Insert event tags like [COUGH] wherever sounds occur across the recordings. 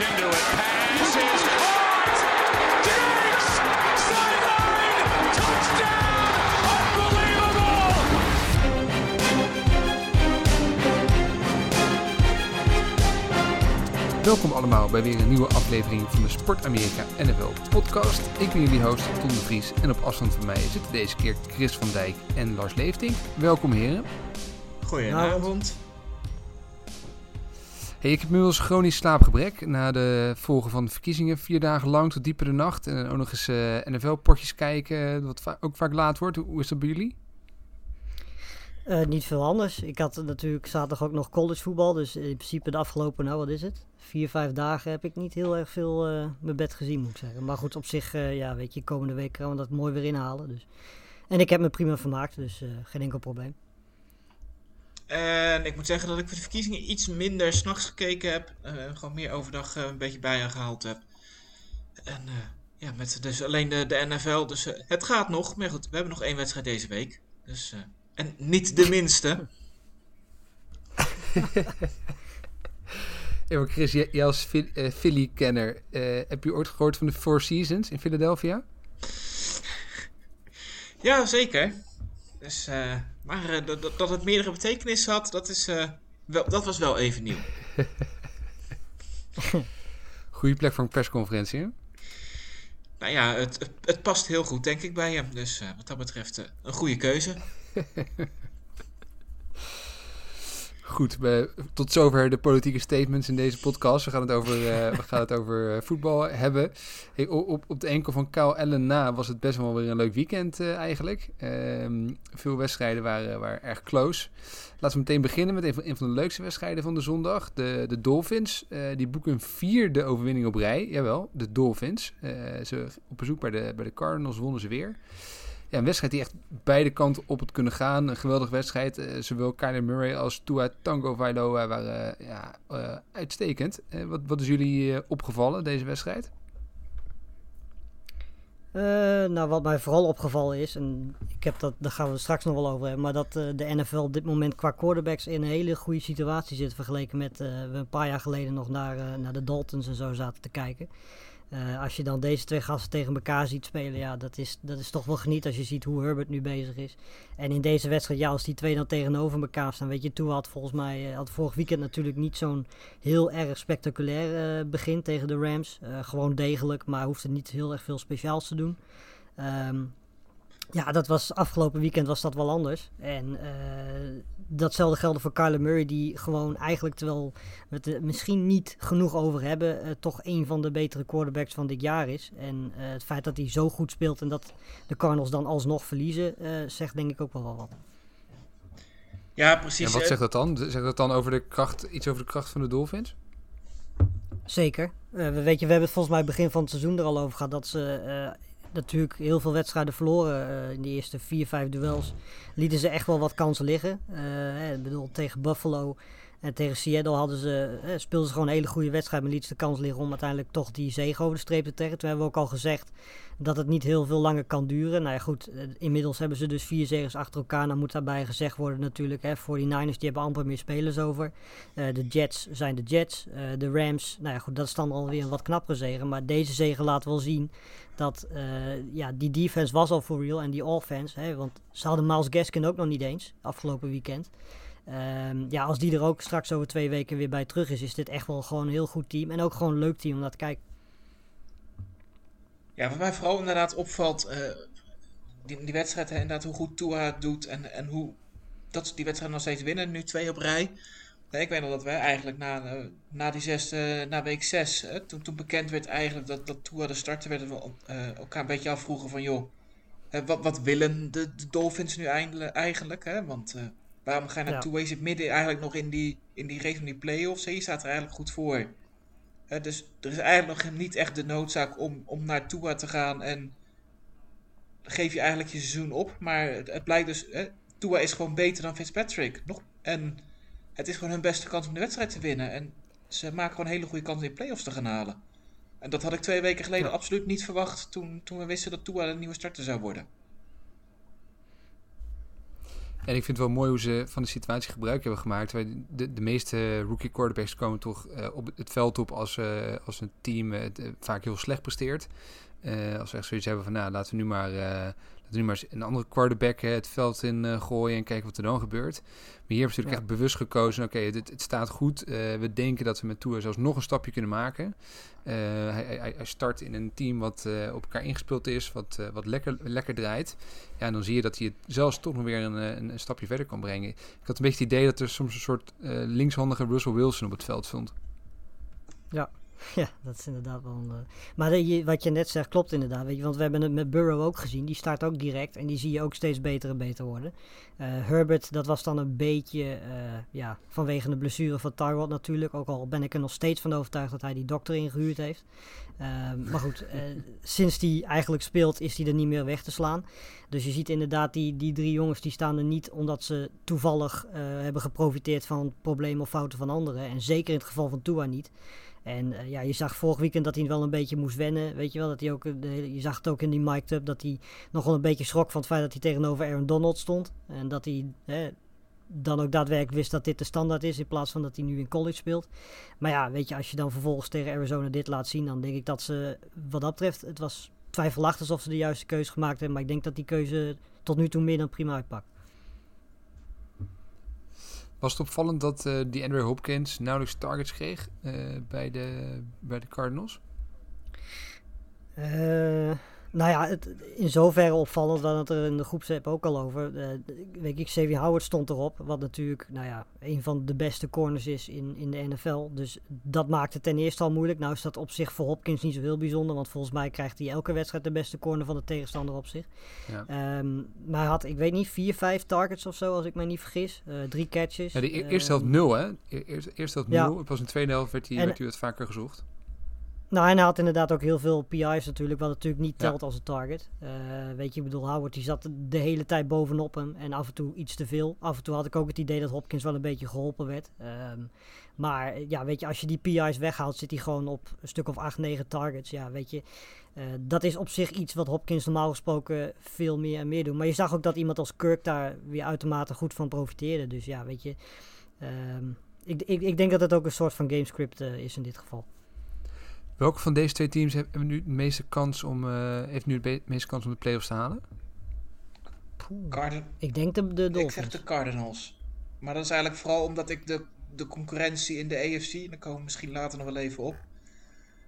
into it. Pass is caught. Diggs! Sideline! Touchdown! Unbelievable! Welkom allemaal bij weer een nieuwe aflevering van de Sport Amerika NFL podcast. Ik ben jullie host Tom de Vries en op afstand van mij zitten deze keer Chris van Dijk en Lars Leeftink. Welkom heren. Goedenavond. Ik heb inmiddels chronisch slaapgebrek na de volgen van de verkiezingen. Vier dagen lang tot diepe de nacht en ook nog eens eh, NFL-potjes kijken, wat ook vaak laat wordt. Hoe is dat bij jullie? Eh, niet veel anders. Ik had natuurlijk zaterdag ook nog collegevoetbal. Dus in principe de afgelopen, nou wat is het? Vier, vijf dagen heb ik niet heel erg veel eh, mijn bed gezien, moet ik zeggen. Maar goed, op zich, ja, weet je, komende week gaan we dat mooi weer inhalen. Dus. En ik heb me prima vermaakt, dus geen enkel probleem. En ik moet zeggen dat ik voor de verkiezingen iets minder s'nachts gekeken heb. eh, gewoon meer overdag eh, een beetje bijengehaald heb. En eh, ja, met dus alleen de, de NFL. Dus het gaat nog. Maar goed, we hebben nog één wedstrijd deze week. Dus, en niet de [LAUGHS] minste. Ja, maar Chris, jij jij als Phil- Philly-kenner, heb je ooit gehoord van de Four Seasons in Philadelphia? ja, zeker. Dus, eh, maar eh, dat, dat- het meerdere betekenissen had, dat, is, eh, wel, dat was wel even nieuw. [LAUGHS] Goede plek voor een persconferentie, hè? Nou ja, het, het, past heel goed denk ik bij hem. Dus eh, wat dat betreft een goede keuze. [LAUGHS] Goed, tot zover de politieke statements in deze podcast. We gaan het over, eh, we gaan het over eh, voetbal hebben. Op, op de enkel van Kyle Allen na was het best wel weer een leuk weekend eh, eigenlijk. Ehm, veel wedstrijden waren, waren erg close. Laten we meteen beginnen met een van, de leukste wedstrijden van de zondag. De, de Dolphins, die boeken een vierde overwinning op rij. Jawel, de Dolphins. Ze op bezoek bij de, bij de Cardinals wonnen ze weer. Ja, een wedstrijd die echt beide kanten op het kunnen gaan. Een geweldige wedstrijd. Eh, zowel Kyler Murray als Tua Tango Vailoa waren eh, ja, eh, uitstekend. Wat, wat is jullie opgevallen, deze wedstrijd? Nou, wat mij vooral opgevallen is, en ik heb dat, daar gaan we straks nog wel over hebben, maar dat de NFL op dit moment qua quarterbacks in een hele goede situatie zit vergeleken met we een paar jaar geleden nog naar, naar de Daltons en zo zaten te kijken. Eh, als je dan deze twee gasten tegen elkaar ziet spelen, ja, dat is, dat is toch wel geniet als je ziet hoe Herbert nu bezig is. En in deze wedstrijd, ja, als die twee dan tegenover elkaar staan, weet je, Tua had volgens mij, eh, had vorig weekend natuurlijk niet zo'n heel erg spectaculair eh, begin tegen de Rams. Gewoon degelijk, maar hoefde niet heel erg veel speciaals te doen. Ehm, ja, dat was afgelopen weekend was dat wel anders. En eh, datzelfde geldt voor Kyler Murray, die gewoon eigenlijk, terwijl we het er misschien niet genoeg over hebben, eh, toch een van de betere quarterbacks van dit jaar is. En eh, het feit dat hij zo goed speelt en dat de Cardinals dan alsnog verliezen, eh, zegt denk ik ook wel wel wat. Ja, precies. En wat zegt dat dan? Zegt dat dan over de kracht, iets over de kracht van de Dolphins? Zeker. Eh, we, weet je, we hebben het volgens mij begin van het seizoen er al over gehad dat ze eh, natuurlijk heel veel wedstrijden verloren. eh, in de eerste vier, vijf duels lieten ze echt wel wat kansen liggen. Eh, ik bedoel, tegen Buffalo en tegen Seattle hadden ze, eh, speelden ze gewoon een hele goede wedstrijd, maar lieten ze de kans liggen om uiteindelijk toch die zege over de streep te trekken. Toen hebben we ook al gezegd dat het niet heel veel langer kan duren. Nou ja, goed, eh, inmiddels hebben ze dus vier zegens achter elkaar. Dan moet daarbij gezegd worden natuurlijk, hè, 49ers die hebben amper meer spelers over. Eh, de Jets zijn de Jets. Eh, de Rams, nou ja goed, dat is dan alweer een wat knappere zegen. Maar deze zegen laat wel zien dat ja, die defense was al for real. En die offense, hè, want ze hadden Miles Gaskin ook nog niet eens afgelopen weekend. Ehm, ja, als die er ook straks over twee weken weer bij terug is, is dit echt wel gewoon een heel goed team. En ook gewoon een leuk team om naar te kijken. Ja, wat mij vooral inderdaad opvalt, eh, die, die wedstrijd, hè, inderdaad, hoe goed Tua het doet en, en hoe dat ze die wedstrijd nog steeds winnen, nu twee op rij. Nee, ik weet nog dat wij eigenlijk na, eh, na die zesde, na week zes, hè, toen, toen bekend werd eigenlijk dat, dat Tua de starter werd, we eh, elkaar een beetje afvroegen van, joh, wat, wat willen de, de Dolphins nu eindelijk, eigenlijk, hè? Want waarom ga je naar Ja. Tua? Je zit midden eigenlijk nog in die, in die race van die playoffs, hè? je staat er eigenlijk goed voor. Dus er is eigenlijk nog niet echt de noodzaak om, om naar Tua te gaan en geef je eigenlijk je seizoen op. Maar het, het blijkt dus, hè, Tua is gewoon beter dan Fitzpatrick. Nog, en het is gewoon hun beste kans om de wedstrijd te winnen. En ze maken gewoon een hele goede kans in playoffs te gaan halen. En dat had ik twee weken geleden Ja. absoluut niet verwacht toen, toen we wisten dat Tua de nieuwe starter zou worden. En ik vind het wel mooi hoe ze van de situatie gebruik hebben gemaakt. De, de meeste rookie quarterbacks komen toch eh, op het veld op als, eh, als een team het, eh, vaak heel slecht presteert. Als we echt zoiets hebben van, nou, laten we nu maar, nu maar eens een andere quarterback het veld in eh, gooien en kijken wat er dan gebeurt. Maar hier hebben ze natuurlijk Ja. echt bewust gekozen. Oké, het, het staat goed. Eh, we denken dat we met Tour zelfs nog een stapje kunnen maken. Eh, hij, hij, hij start in een team wat op elkaar ingespeeld is, wat, wat lekker, lekker draait. Ja, en dan zie je dat hij het zelfs toch nog weer een, een, een stapje verder kan brengen. Ik had een beetje het idee dat er soms een soort linkshandige Russell Wilson op het veld stond. Ja, [LAUGHS] dat is inderdaad wel een... eh, Maar je- wat je net zegt klopt inderdaad, weet je. Want we hebben het met Burrow ook gezien. Die start ook direct en die zie je ook steeds beter en beter worden. Eh, Herbert, dat was dan een beetje, eh, ja, vanwege de blessure van Tyrod natuurlijk. Ook al ben ik er nog steeds van overtuigd dat hij die dokter ingehuurd heeft. Ehm, maar goed, [LAUGHS] sinds die eigenlijk speelt is hij er niet meer weg te slaan. Dus je ziet inderdaad die, die drie jongens die staan er niet omdat ze toevallig hebben geprofiteerd van problemen of fouten van anderen. En zeker in het geval van Tua niet. En eh, ja, je zag vorig weekend dat hij wel een beetje moest wennen. Weet je wel, dat hij ook, eh, de je zag het ook in die mic'd up, dat hij nogal een beetje schrok van het feit dat hij tegenover Aaron Donald stond. En dat hij dan ook daadwerkelijk wist dat dit de standaard is, in plaats van dat hij nu in college speelt. Maar ja, weet je, als je dan vervolgens tegen Arizona dit laat zien, dan denk ik dat ze, wat dat betreft, het was twijfelachtig of ze de juiste keuze gemaakt hebben. Maar ik denk dat die keuze tot nu toe meer dan prima uitpakt. Was het opvallend dat eh, die Andrew Hopkins nauwelijks targets kreeg eh, bij, de, bij de Cardinals? Eh, nou ja, het, in zoverre opvallend dan het er in de groepsapp ook al over. eh, weet ik, Xavier Howard stond erop. Wat natuurlijk, nou ja, een van de beste corners is in, in de NFL. Dus dat maakt het ten eerste al moeilijk. Nou is dat op zich voor Hopkins niet zo heel bijzonder. Want volgens mij krijgt hij elke wedstrijd de beste corner van de tegenstander op zich. Ja. Ehm, maar hij had, ik weet niet, vier, vijf targets of zo, als ik me niet vergis. Eh, drie catches. Ja, de e- eerste helft Ehm, nul, hè? E- Eerste, eerste helft Ja. nul. Pas in de tweede helft werd hij, En- werd hij wat vaker gezocht. Nou, en hij had inderdaad ook heel veel PI's natuurlijk, wat natuurlijk niet Ja. telt als een target. Eh, weet je, ik bedoel, Howard die zat de hele tijd bovenop hem en af en toe iets te veel. Af en toe had ik ook het idee dat Hopkins wel een beetje geholpen werd. Ehm, maar ja, weet je, als je die PI's weghaalt, zit hij gewoon op een stuk of 8, 9 targets. Ja, weet je, eh, dat is op zich iets wat Hopkins normaal gesproken veel meer en meer doet. Maar je zag ook dat iemand als Kirk daar weer uitermate goed van profiteerde. Dus ja, weet je, ehm, ik, ik, ik denk dat het ook een soort van gamescript eh, is in dit geval. Welke van deze twee teams hebben nu de meeste kans om, eh, heeft nu de meeste kans om de playoffs te halen? Cardin Ik denk de, de ik Dolphins. zeg de Cardinals. Maar dat is eigenlijk vooral omdat ik de, de concurrentie in de AFC, en daar komen we misschien later nog wel even op,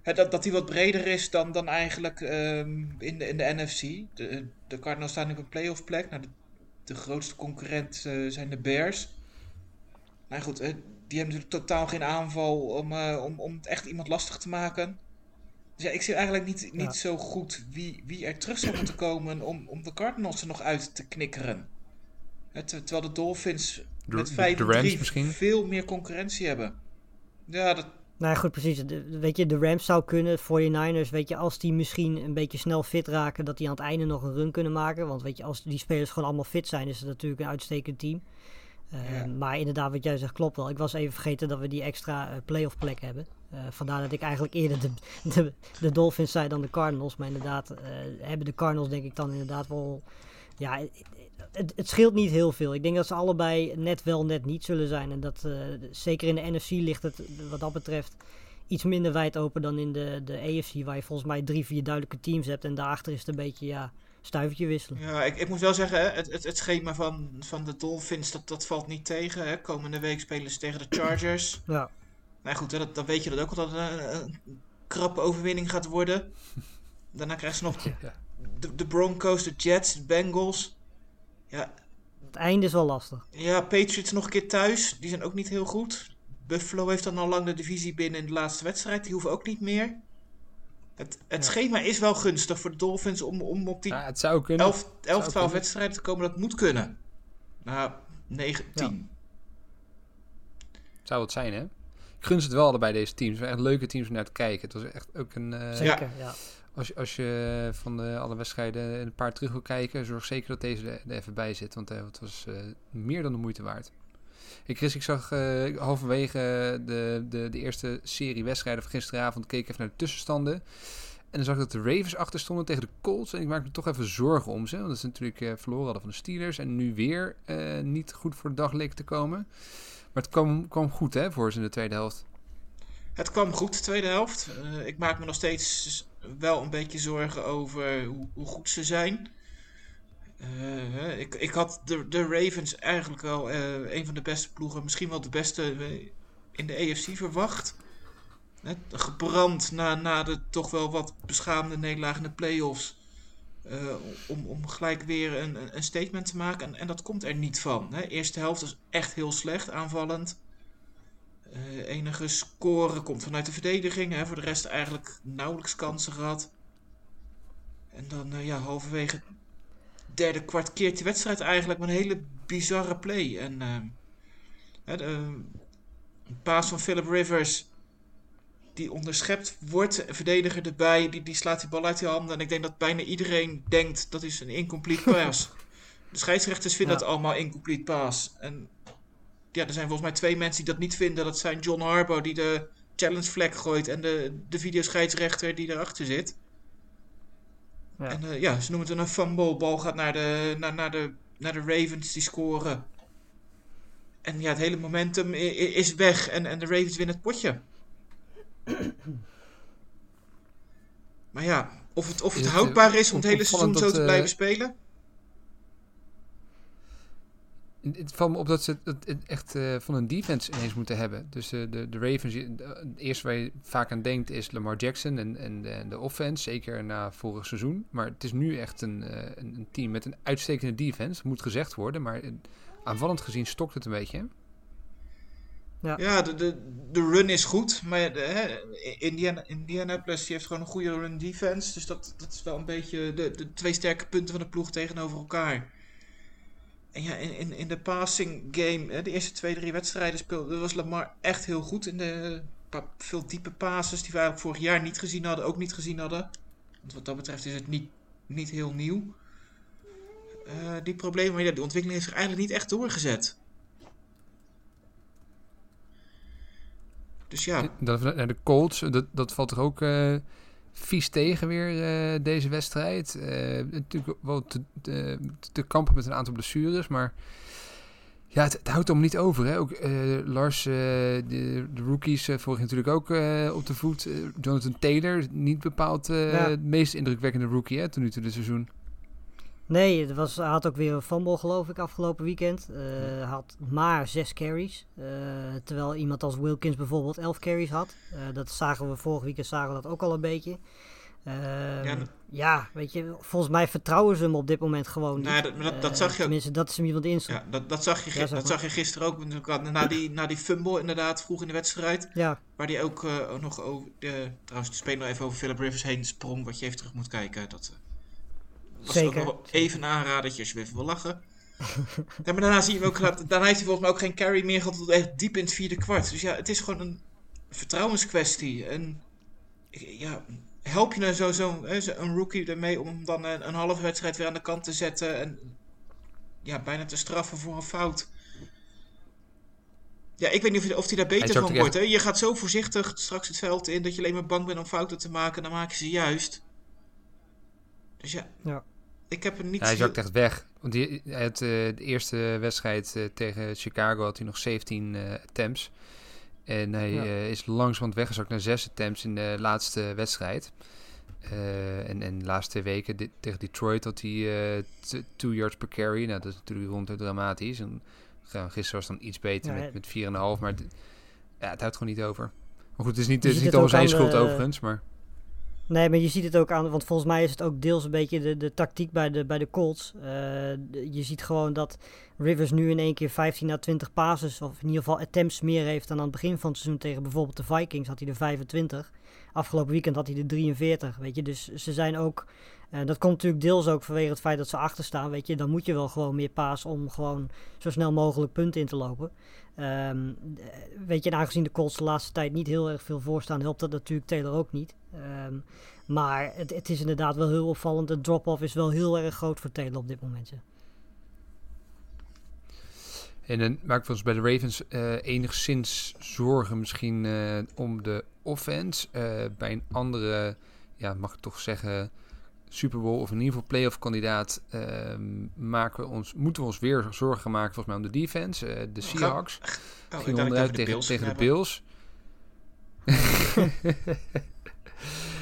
hè, dat, dat die wat breder is dan, dan eigenlijk ehm, in, de, in de NFC. De, de Cardinals staan nu op een playoff plek. Nou, de, de grootste concurrent eh, zijn de Bears. Nou goed, eh, die hebben natuurlijk totaal geen aanval om, eh, om, om het echt iemand lastig te maken. Dus ja, ik zie eigenlijk niet, niet Ja. zo goed wie, wie er terug zou moeten komen om, om de Cardinals er nog uit te knikkeren. Het, terwijl de Dolphins De, met de- 5 de en Rams 3 misschien? veel meer concurrentie hebben. Ja, dat, Nou ja, goed, precies. De- weet je, de Rams zou kunnen, 49ers, weet je, als die misschien een beetje snel fit raken, dat die aan het einde nog een run kunnen maken. Want weet je, als die spelers gewoon allemaal fit zijn, is het natuurlijk een uitstekend team. Eh, Ja. Maar inderdaad, wat jij zegt, klopt wel. Ik was even vergeten dat we die extra eh, playoff plek hebben. Eh, vandaar dat ik eigenlijk eerder de, [LAUGHS] de, de Dolphins zei dan de Cardinals. Maar inderdaad, hebben de Cardinals denk ik dan inderdaad wel... Ja, het, het scheelt niet heel veel. Ik denk dat ze allebei net wel, net niet zullen zijn. En dat zeker in de NFC ligt het wat dat betreft iets minder wijd open dan in de, de AFC. Waar je volgens mij drie, vier duidelijke teams hebt. En daarachter is het een beetje, ja, stuivertje wisselen. ja ik, ik moet wel zeggen, het, het, het schema van, van de Dolphins, dat, dat valt niet tegen. Hè. Komende week spelen ze tegen de Chargers. Ja, Nou goed, hè, dat, dan weet je dat ook al dat een, een krappe overwinning gaat worden. [LAUGHS] Daarna krijgen ze nog Ja. de, de Broncos, de Jets, de Bengals. Ja, het einde is wel lastig. ja, Patriots nog een keer thuis. Die zijn ook niet heel goed. Buffalo heeft dan al lang de divisie binnen in de laatste wedstrijd. Die hoeven ook niet meer. Het, het Ja. schema is wel gunstig voor de Dolphins om, om op die Ja, het zou kunnen. 11, 11 12 kunnen. wedstrijden te komen. Dat moet kunnen. Nou, 9, Ja. 10. Zou het zijn, hè? Ik gun ze het wel allebei deze teams. Het waren echt leuke teams om naar te kijken. Het was echt ook een... eh, Zeker, ja. als, je, als je van de, alle wedstrijden een paar terug wil kijken, zorg zeker dat deze er, er even bij zit. Want eh, het was eh, meer dan de moeite waard. Ik, Chris, ik zag eh, halverwege de, de, de eerste serie wedstrijden van gisteravond, keek even naar de tussenstanden. En dan zag ik dat de Ravens achter stonden tegen de Colts. En ik maakte me toch even zorgen om ze. Want dat ze natuurlijk uh, verloren hadden van de Steelers. En nu weer uh, niet goed voor de dag leek te komen. Maar het kwam, kwam goed hè, voor ze in de tweede helft. Het kwam goed, de tweede helft. Ik maak me nog steeds wel een beetje zorgen over hoe, hoe goed ze zijn. Uh, ik, ik had de, de Ravens eigenlijk wel uh, een van de beste ploegen, misschien wel de beste in de AFC verwacht. Gebrand na, na de toch wel wat beschaamde nederlaag in de playoffs. Om, om gelijk weer een, een statement te maken. En, en dat komt er niet van. Hè. Eerste helft is echt heel slecht aanvallend. Enige score komt vanuit de verdediging. Hè. Voor de rest eigenlijk nauwelijks kansen gehad. En dan ja, halverwege derde kwart keert de wedstrijd eigenlijk met een hele bizarre play. En hè, de, een paas van Philip Rivers die onderschept wordt, een verdediger erbij, die, die slaat die bal uit die handen. En ik denk dat bijna iedereen denkt dat is een incomplete [LAUGHS] pass. de scheidsrechters vinden Ja. dat allemaal incomplete pass. En ja, er zijn volgens mij twee mensen die dat niet vinden. Dat zijn John Harbaugh die de challenge flag gooit en de, de videoscheidsrechter die erachter zit. Ja. En eh, ja, ze noemen het een fumble. Bal gaat naar de, naar, naar, de, naar de Ravens die scoren. En ja, het hele momentum is weg en, en de Ravens winnen het potje. [COUGHS] Maar ja, of het, of het houdbaar eh, is om het hele seizoen zo te eh, blijven spelen? Het valt me op dat ze het, echt eh, van een defense ineens moeten hebben. Dus eh, de, de Ravens, de- het eerste waar je vaak aan denkt is Lamar Jackson en, en, de, de offense. Zeker na vorig seizoen. Maar het is nu echt een, eh, een, een team met een uitstekende defense. Moet gezegd worden. Maar eh, aanvallend gezien stokt het een beetje. hè? Ja, de, de, de run is goed. Maar de, hè, Indiana, Indianapolis die heeft gewoon een goede run defense. Dus dat, dat is wel een beetje de, de twee sterke punten van de ploeg tegenover elkaar. En ja, in, in, de passing game, de eerste twee, drie wedstrijden speelde was Lamar echt heel goed. In de pa- veel diepe passes die we eigenlijk vorig jaar niet gezien hadden, ook niet gezien hadden. Want wat dat betreft is het niet, niet heel nieuw. Eh, die problemen, maar ja, de ontwikkeling heeft zich eigenlijk niet echt doorgezet. Dus ja, Dat, naar de Colts, dat, dat valt toch ook eh, vies tegen weer eh, deze wedstrijd. Eh, natuurlijk wel te, te, te kampen met een aantal blessures, maar ja, het, het houdt om niet over. Hè? Ook eh, Lars, de, de rookies, vorig jaar natuurlijk ook op de voet. Jonathan Taylor, niet bepaald Ja. het meest indrukwekkende rookie hè, tot nu toe dit seizoen. Nee, het was, hij had ook weer een fumble geloof ik afgelopen weekend. Eh, Hij had maar zes carries. Eh, terwijl iemand als Wilkins bijvoorbeeld elf carries had. Eh, dat zagen we vorige weekend zagen we dat ook al een beetje. Ehm, Ja, ja, weet je, volgens mij vertrouwen ze hem op dit moment gewoon niet. Nou ja, dat- dat- dat Eh, zag je. Tenminste, dat is hem iemand instelt. Ja, dat, dat, zag je, Ja, dat maar. zag je gisteren ook. Na die, na die fumble inderdaad, vroeg in de wedstrijd. Ja, Waar die ook, eh, nog over... De, trouwens, de speler even over Philip Rivers heen sprong. Wat je even terug moet kijken. Dat eh, was Zeker. nog even aanradertje als je even wil lachen. ja, maar daarna zie je hem ook... Daarna heeft hij volgens mij ook geen carry meer gehad tot echt diep in het vierde kwart. Dus ja, het is gewoon een vertrouwenskwestie. En ja, help je nou zo, zo, hè, zo een rookie ermee om hem dan een, een halve wedstrijd weer aan de kant te zetten en ja, bijna te straffen voor een fout. Ja, ik weet niet of hij, of hij daar beter van wordt. Hè? Je gaat zo voorzichtig straks het veld in dat je alleen maar bang bent om fouten te maken. Dan maak je ze juist. Dus ja, Ja. Ik heb er niet Ja, hij zakt echt weg. Want die, had, eh, de eerste wedstrijd eh, tegen Chicago had hij nog 17 eh, attempts. En hij Ja. is langzamerhand weggezakt naar 6 attempts in de laatste wedstrijd. Eh, en, en de laatste twee weken dit- tegen Detroit had hij eh 2 yards per carry. Nou, dat is natuurlijk ronduit dramatisch. En, gisteren was het dan iets beter Ja, met, met 4,5. Maar het- ja, het houdt gewoon niet over. Maar goed, het is niet, het is niet het allemaal zijn schuld de- overigens. Maar Nee, maar je ziet het ook aan, want volgens mij is het ook deels een beetje de, de tactiek bij de, bij de Colts. Eh, de- je ziet gewoon dat Rivers nu in één keer 15 à 20 passes, of in ieder geval attempts meer heeft dan aan het begin van het seizoen tegen bijvoorbeeld de Vikings had hij er 25. Afgelopen weekend had hij er 43, weet je. Dus ze zijn ook, eh, dat komt natuurlijk deels ook vanwege het feit dat ze achter staan, weet je. Dan moet je wel gewoon meer paas om gewoon zo snel mogelijk punten in te lopen. Eh, weet je, en aangezien de Colts de laatste tijd niet heel erg veel voorstaan, helpt dat natuurlijk Taylor ook niet. Ehm, maar het, het is inderdaad wel heel opvallend. De drop-off is wel heel erg groot voor Taylor op dit moment. En dan maak ik ons bij de Ravens eh, enigszins zorgen misschien eh, om de offense. Bij een andere ja, mag ik toch zeggen, Super Bowl of in ieder geval playoff kandidaat, ehm, maken we ons, moeten we ons weer zorgen maken volgens mij om de defense. Eh, de gaan- Seahawks Oh, gingen onderuit de tegen, de. Bills. [LAUGHS]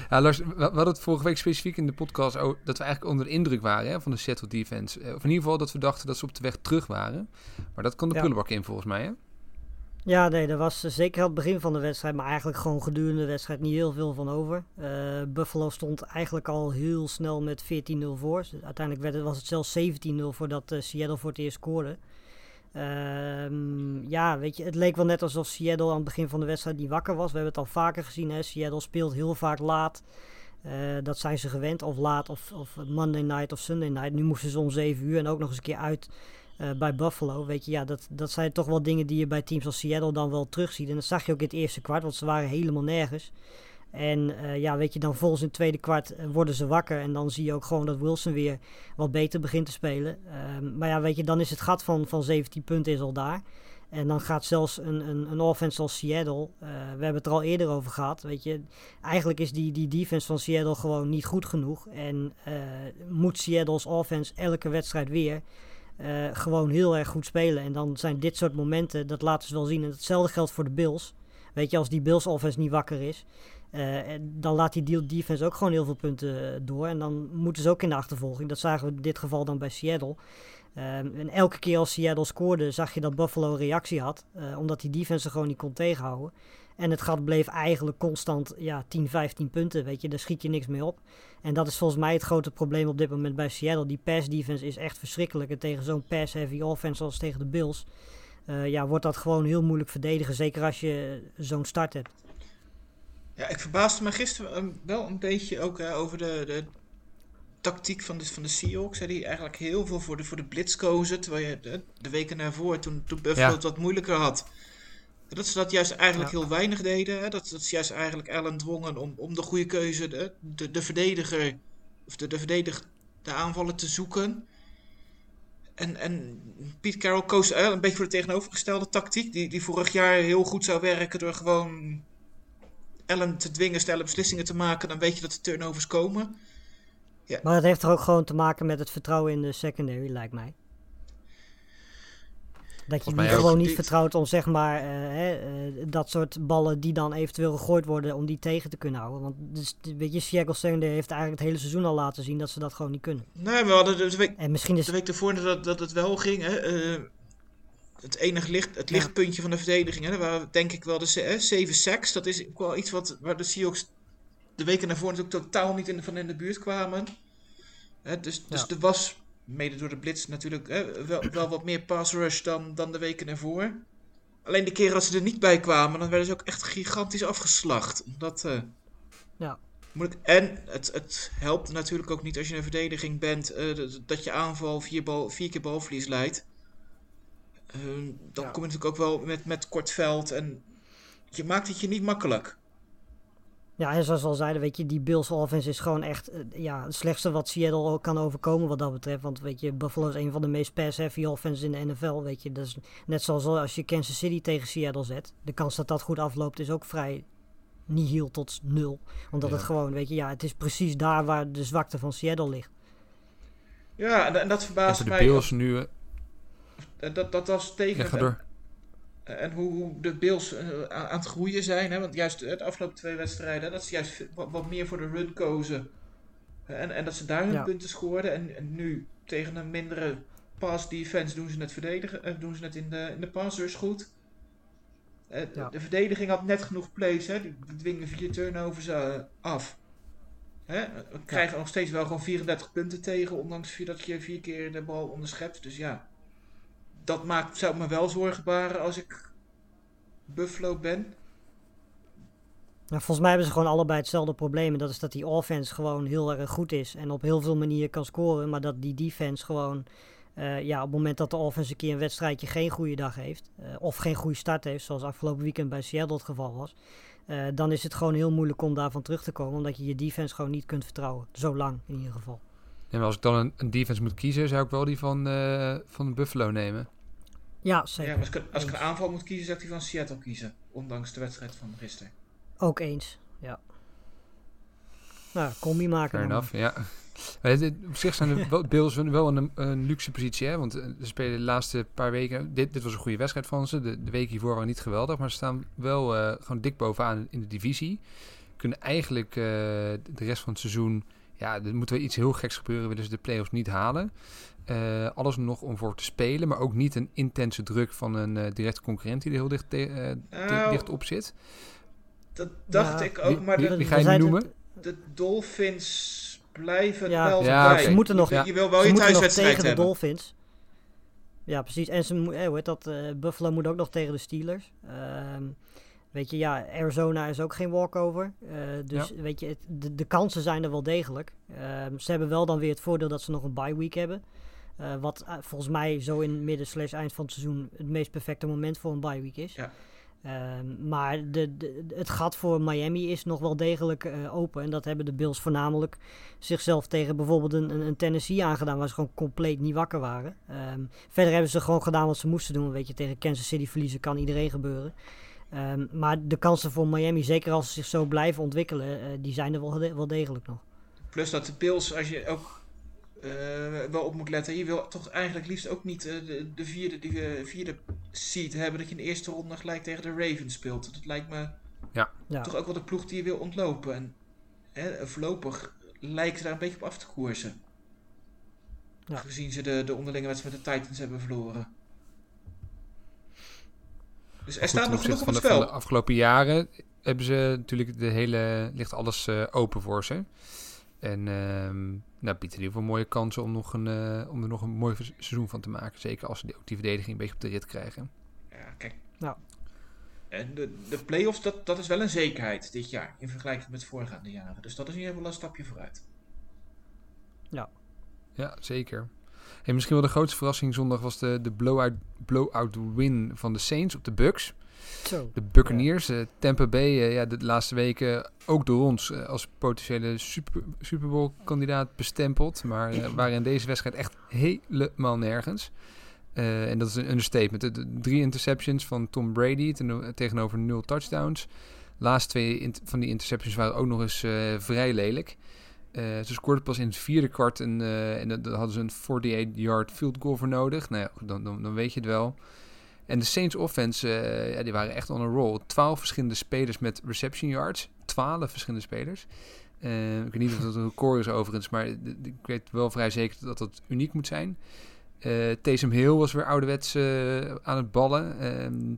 ja, Lars, we hadden het vorige week specifiek in de podcast over dat we eigenlijk onder de indruk waren hè, van de Seattle defense. Eh, Of in ieder geval dat we dachten dat ze op de weg terug waren. Maar dat kan de Ja. prullenbak in volgens mij, hè? Ja, nee, er was eh, zeker aan het begin van de wedstrijd, maar eigenlijk gewoon gedurende de wedstrijd niet heel veel van over. Eh, Buffalo stond eigenlijk al heel snel met 14-0 voor. Dus uiteindelijk werd het, was het zelfs 17-0 voordat eh, Seattle voor het eerst scoorde. Ehm, ja, weet je, het leek wel net alsof Seattle aan het begin van de wedstrijd niet wakker was. We hebben het al vaker gezien, hè. Seattle speelt heel vaak laat. Dat zijn ze gewend, of laat, of, of Monday night of Sunday night. Nu moesten ze om 7 uur en ook nog eens een keer uit bij Buffalo. Weet je, ja, dat, dat zijn toch wel dingen die je bij teams als Seattle dan wel terugziet. En dat zag je ook in het eerste kwart, want ze waren helemaal nergens. En eh, ja, weet je, dan volgens in het tweede kwart eh, worden ze wakker. En dan zie je ook gewoon dat Wilson weer wat beter begint te spelen. Ehm, maar ja, weet je, dan is het gat van, van 17 punten is al daar. En dan gaat zelfs een, een, een offense als Seattle, eh, we hebben het er al eerder over gehad, weet je. Eigenlijk is die, die defense van Seattle gewoon niet goed genoeg. En eh, moet Seattle's offense elke wedstrijd weer eh, gewoon heel erg goed spelen. En dan zijn dit soort momenten, dat laten ze wel zien. En hetzelfde geldt voor de Bills. Weet je, als die Bills offense niet wakker is, eh, dan laat die defense ook gewoon heel veel punten eh, door. En dan moeten ze ook in de achtervolging. Dat zagen we in dit geval dan bij Seattle. Ehm, en elke keer als Seattle scoorde, zag je dat Buffalo reactie had. omdat die defense er gewoon niet kon tegenhouden. En het gat bleef eigenlijk constant ja, 10, 15 punten. Weet je, daar schiet je niks mee op. En dat is volgens mij het grote probleem op dit moment bij Seattle. Die pass defense is echt verschrikkelijk. En tegen zo'n pass-heavy offense als tegen de Bills. eh, ja, wordt dat gewoon heel moeilijk verdedigen. Zeker als je zo'n start hebt. Ja, ik verbaasde me gisteren eh, wel een beetje ook eh, over de, de tactiek van de, van de Seahawks. Hè, die eigenlijk heel veel voor de, voor de blitz kozen. Terwijl je de, de weken daarvoor, toen, toen Buffalo Ja. het wat moeilijker had. Dat ze dat juist eigenlijk Ja. heel weinig deden. Hè? Dat, dat ze juist eigenlijk Allen dwongen om, om de goede keuze, de, de, de verdediger, of de, de verdedig, de aanvallen te zoeken. En, en Pete Carroll koos eh, een beetje voor de tegenovergestelde tactiek. Die, die vorig jaar heel goed zou werken door gewoon Allen te dwingen snelle beslissingen te maken. Dan weet je dat de turnovers komen. Maar het heeft toch ook gewoon te maken met het vertrouwen in de secondary, lijkt mij. Dat je die gewoon niet vertrouwt om zeg maar eh, hè, eh, dat soort ballen die dan eventueel gegooid worden, om die tegen te kunnen houden. Want dus, weet je, Seattle heeft eigenlijk het hele seizoen al laten zien dat ze dat gewoon niet kunnen. Nee, we hadden de week, En misschien is de week ervoor dat, dat het wel ging. Hè? eh, het enige licht, het lichtpuntje van de verdediging. Hè? Waren denk ik wel de ze- hè, 7 sacks. Dat is ook wel iets wat, waar de Seahawks de weken daarvoor natuurlijk totaal niet in, van in de buurt kwamen. Hè? Dus, dus Ja. er was, mede door de blitz natuurlijk, hè, wel, wel wat meer pass rush dan, dan de weken ervoor. Alleen de keren als ze er niet bij kwamen, dan werden ze ook echt gigantisch afgeslacht. Dat, eh, Ja. Moet ik, en het, het helpt natuurlijk ook niet als je in een verdediging bent eh, dat- dat je aanval vier, bal, vier keer balverlies leidt. Ehm, dan Ja. kom je natuurlijk ook wel met, met kort veld en je maakt het je niet makkelijk. Ja, en zoals we al zeiden, weet je, die Bills offense is gewoon echt eh, ja, het slechtste wat Seattle kan overkomen wat dat betreft. Want weet je, Buffalo is een van de meest pass-heavy offenses in de NFL, weet je. Dat is net zoals als je Kansas City tegen Seattle zet. De kans dat dat goed afloopt is ook vrij nihil tot nul. Omdat Ja. het gewoon, weet je, ja, het is precies daar waar de zwakte van Seattle ligt. Ja, en, en dat verbaast voor de mij. Bills nu... eh, dat, dat was tegen. Ja, ga door. En, hoe, de Bills eh, aan, aan het groeien zijn. Hè? Want juist eh, de afgelopen twee wedstrijden, dat ze juist wat, wat meer voor de run kozen. En, en dat ze daar hun Ja. punten scoorden. En, en nu tegen een mindere pass defense doen ze het verdedigen. eh, doen ze het in de, in de pass rush goed. Ja. De verdediging had net genoeg plays. Hè? Die, dwingen vier turnovers af. Hè? We krijgen nog steeds wel gewoon 34 punten tegen. Ondanks dat je vier keer de bal onderschept. Dus ja dat maakt, zou me wel zorgen baren als ik Buffalo ben. Volgens mij hebben ze gewoon allebei hetzelfde probleem. En dat is dat die offense gewoon heel erg goed is. En op heel veel manieren kan scoren. Maar dat die defense gewoon... eh, ja, op het moment dat de offense een keer een wedstrijdje geen goede dag heeft. eh, of geen goede start heeft. Zoals afgelopen weekend bij Seattle het geval was. eh, dan is het gewoon heel moeilijk om daarvan terug te komen. Omdat je je defense gewoon niet kunt vertrouwen. Zo lang in ieder geval. En als ik dan een, een defense moet kiezen, zou ik wel die van, eh, van Buffalo nemen. Ja, zeker. Ja, als, ik, als ik een aanval moet kiezen, zou ik die van Seattle kiezen. Ondanks de wedstrijd van gisteren. Ook eens. Ja. Nou, combi maken. Fair enough, ja. Maar het- op zich zijn de [LAUGHS] Bills wel een, een luxe positie, hè? Want eh, ze spelen de laatste paar weken... Dit, dit was een goede wedstrijd van ze. De, de weken hiervoor waren niet geweldig, maar ze staan wel eh, gewoon dik bovenaan in de divisie. Kunnen eigenlijk eh, de rest van het seizoen... Ja, er moet wel iets heel geks gebeuren, willen ze de play-offs niet halen. Eh, alles nog om voor te spelen, maar ook niet een intense druk van een eh directe concurrent die er heel dicht, te- eh, Nou, dicht op zit. Dat dacht Ja, ik ook, maar wie- de, wie ga je nu noemen? de Dolphins blijven Ja, wel Ja, oké. Ze moeten nog, Je, Ja. je wil wel ze je thuiswedstrijd tegen de. Dolphins. Ja, precies. En ze, mo- eh, hoe heet dat? eh, Buffalo moet ook nog tegen de Steelers. Ehm, weet je, ja, Arizona is ook geen walkover. Eh, dus weet je, het- de, de kansen zijn er wel degelijk. Ehm, ze hebben wel dan weer het voordeel dat ze nog een bye week hebben. Eh, wat eh, volgens mij zo in midden slash eind van het seizoen het meest perfecte moment voor een bye week is. Ja. Ehm, maar de, de, het gat voor Miami is nog wel degelijk open. En dat hebben de Bills voornamelijk zichzelf tegen bijvoorbeeld een, een, een Tennessee aangedaan waar ze gewoon compleet niet wakker waren. Ehm, verder hebben ze gewoon gedaan wat ze moesten doen. Weet je, tegen Kansas City verliezen kan iedereen gebeuren. Ehm, maar de kansen voor Miami, zeker als ze zich zo blijven ontwikkelen, eh, die zijn er wel, de- wel degelijk nog. Plus dat de Bills, als je ook eh, wel op moet letten, je wil toch eigenlijk liefst ook niet eh, de, de vierde, de, vierde seed hebben dat je in de eerste ronde gelijk tegen de Ravens speelt. Dat lijkt me Ja. toch ook wel de ploeg die je wil ontlopen. En hè, voorlopig lijken ze daar een beetje op af te koersen. Ja. Gezien ze de, de onderlinge wedstrijd met de Titans hebben verloren. Dus er Goed, staat nog genoeg op van het de, van spel. de afgelopen jaren hebben ze natuurlijk de hele, ligt alles eh, open voor ze. En ehm nou, biedt in ieder geval mooie kansen om, nog een, eh, om er nog een mooi seizoen van te maken. Zeker als ze die, ook die verdediging een beetje op de rit krijgen. Ja, kijk. Ja. En de, de play-offs, dat, dat is wel een zekerheid dit jaar. In vergelijking met voorgaande jaren. Dus dat is in ieder geval een stapje vooruit. Ja, zeker. En misschien wel de grootste verrassing zondag was de, de blowout, blowout win van de Saints op de Bucks. Zo. De Buccaneers, eh, Tampa Bay, eh, ja, de laatste weken ook door ons eh, als potentiële super, Super Bowl kandidaat bestempeld. Maar [LAUGHS] waren in deze wedstrijd echt helemaal nergens. En dat is een understatement. De, de drie interceptions van Tom Brady ten- tegenover nul touchdowns. laatste twee van die interceptions waren ook nog eens vrij lelijk. Eh, ze scoorden pas in het vierde kwart en, eh, daar hadden ze een 48-yard field goal voor nodig. Nou ja, dan, dan, dan weet je het wel. En de Saints offense, eh, ja, die waren echt on a roll. 12 verschillende spelers met reception yards. 12 verschillende spelers. Ik weet niet of dat een record is overigens, maar ik weet wel vrij zeker dat dat uniek moet zijn. Eh Taysom Hill was weer ouderwets aan het ballen. Ehm,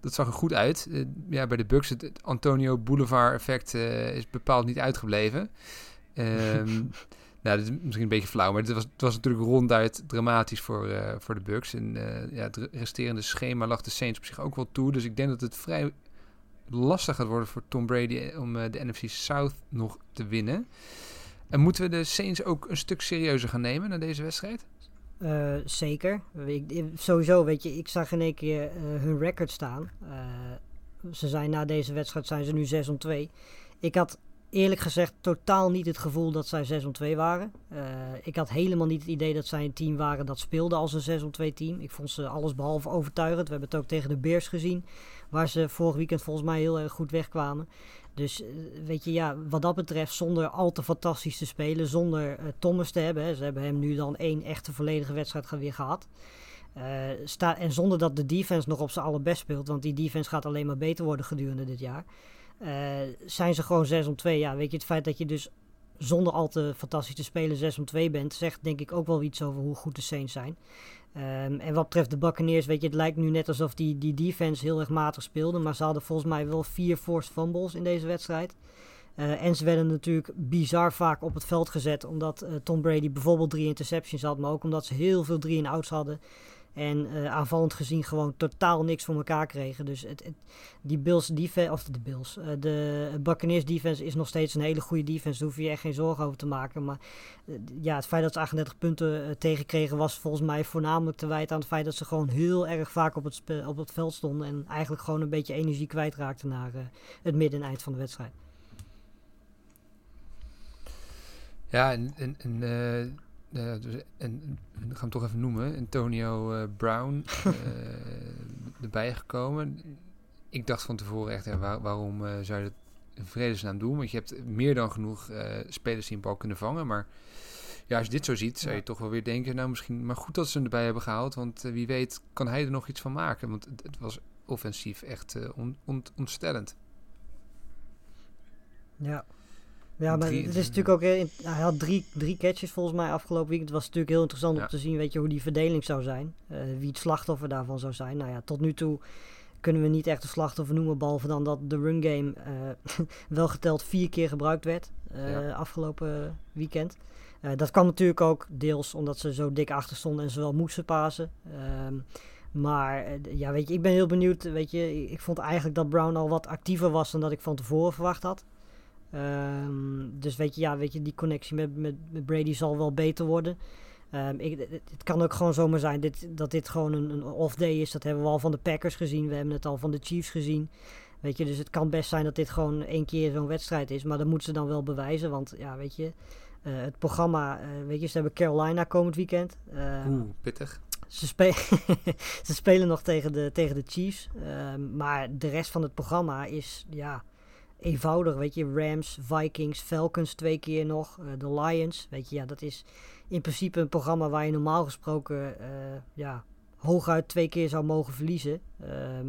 dat zag er goed uit. Ja, bij de Bucks het, het Antonio Boulevard effect is bepaald niet uitgebleven. Ehm, [LAUGHS] nou, dit is misschien een beetje flauw, maar het was, het was natuurlijk ronduit dramatisch voor, eh, voor de Bucks. En eh, ja, het resterende schema lag de Saints op zich ook wel toe. Dus ik denk dat het vrij lastig gaat worden voor Tom Brady om eh, de NFC South nog te winnen. En moeten we de Saints ook een stuk serieuzer gaan nemen na deze wedstrijd? Zeker. Ik, sowieso, weet je, ik zag in één keer hun record staan. Ze zijn na deze wedstrijd zijn ze nu 6 om 2. Ik had eerlijk gezegd totaal niet het gevoel dat zij 6 om 2 waren. Eh, ik had helemaal niet het idee dat zij een team waren dat speelde als een 6 om 2 team. Ik vond ze alles behalve overtuigend. We hebben het ook tegen de Bears gezien. Waar ze vorig weekend volgens mij heel erg goed wegkwamen. Dus eh, weet je, ja, wat dat betreft, zonder al te fantastisch te spelen, zonder eh, Thomas te hebben. Ze hebben hem nu dan één echte volledige wedstrijd weer gehad. Eh, en zonder dat de defense nog op zijn allerbest speelt, want die defense gaat alleen maar beter worden gedurende dit jaar. Eh, zijn ze gewoon 6 om 2. Ja, weet je, het feit dat je dus zonder al te fantastisch te spelen 6 om 2 bent, zegt denk ik ook wel iets over hoe goed de Saints zijn. Ehm, en wat betreft de Buccaneers, weet je, het lijkt nu net alsof die, die defense heel erg matig speelde. Maar ze hadden volgens mij wel vier forced fumbles in deze wedstrijd. Eh, en ze werden natuurlijk bizar vaak op het veld gezet. Omdat eh, Tom Brady bijvoorbeeld drie interceptions had. Maar ook omdat ze heel veel drie en outs hadden. En eh, aanvallend gezien gewoon totaal niks voor elkaar kregen. Dus het, die Bills defense, of de Bills, eh, de Buccaneers defense is nog steeds een hele goede defense. Daar hoef je echt geen zorgen over te maken. Maar eh, ja, het feit dat ze 38 punten tegenkregen was volgens mij voornamelijk te wijten aan het feit dat ze gewoon heel erg vaak op het, op het veld stonden. En eigenlijk gewoon een beetje energie kwijtraakten naar het midden en eind van de wedstrijd. Ja, en, en, en, eh, dus, en, we gaan hem toch even noemen. Antonio eh, Brown [LAUGHS] eh, erbij gekomen. Ik dacht van tevoren echt, waar- waarom zou je dat in vredesnaam doen? Want je hebt meer dan genoeg spelers die een bal kunnen vangen. Maar ja, als je dit zo ziet, zou je Ja. toch wel weer denken... nou, misschien maar goed dat ze hem erbij hebben gehaald. Want wie weet kan hij er nog iets van maken. Want het, het was offensief echt on, on- ontstellend. Ja. Ja, maar Drie- het is natuurlijk ook... in- hij had drie, drie catches volgens mij afgelopen weekend. Het was natuurlijk heel interessant Ja. om te zien, weet je, hoe die verdeling zou zijn. Eh, wie het slachtoffer daarvan zou zijn. Nou ja, tot nu toe kunnen we niet echt een slachtoffer noemen, behalve dan dat de run game eh, [LAUGHS] wel geteld vier keer gebruikt werd Ja. afgelopen weekend. Dat kwam natuurlijk ook deels omdat ze zo dik achter stonden en ze wel moesten pasen. Ehm, maar ja, weet je, ik ben heel benieuwd. Weet je, ik vond eigenlijk dat Brown al wat actiever was dan dat ik van tevoren verwacht had. Ehm, dus weet je, ja, weet je, die connectie met, met, met Brady zal wel beter worden. Ehm, ik, het, het kan ook gewoon zomaar zijn dit, dat dit gewoon een, een off-day is. Dat hebben we al van de Packers gezien. We hebben het al van de Chiefs gezien. Weet je, dus het kan best zijn dat dit gewoon één keer zo'n wedstrijd is. Maar dat moeten ze dan wel bewijzen. Want ja, weet je, eh, het programma, eh, weet je, ze hebben Carolina komend weekend. Ehm, Oeh, pittig. ze, spe [LAUGHS] ze spelen nog tegen de, tegen de Chiefs. maar de rest van het programma is ja, eenvoudig. Weet je, Rams, Vikings, Falcons twee keer nog. eh, de Lions. Weet je, ja, dat is in principe een programma waar je normaal gesproken eh, ja, hooguit twee keer zou mogen verliezen. Ehm,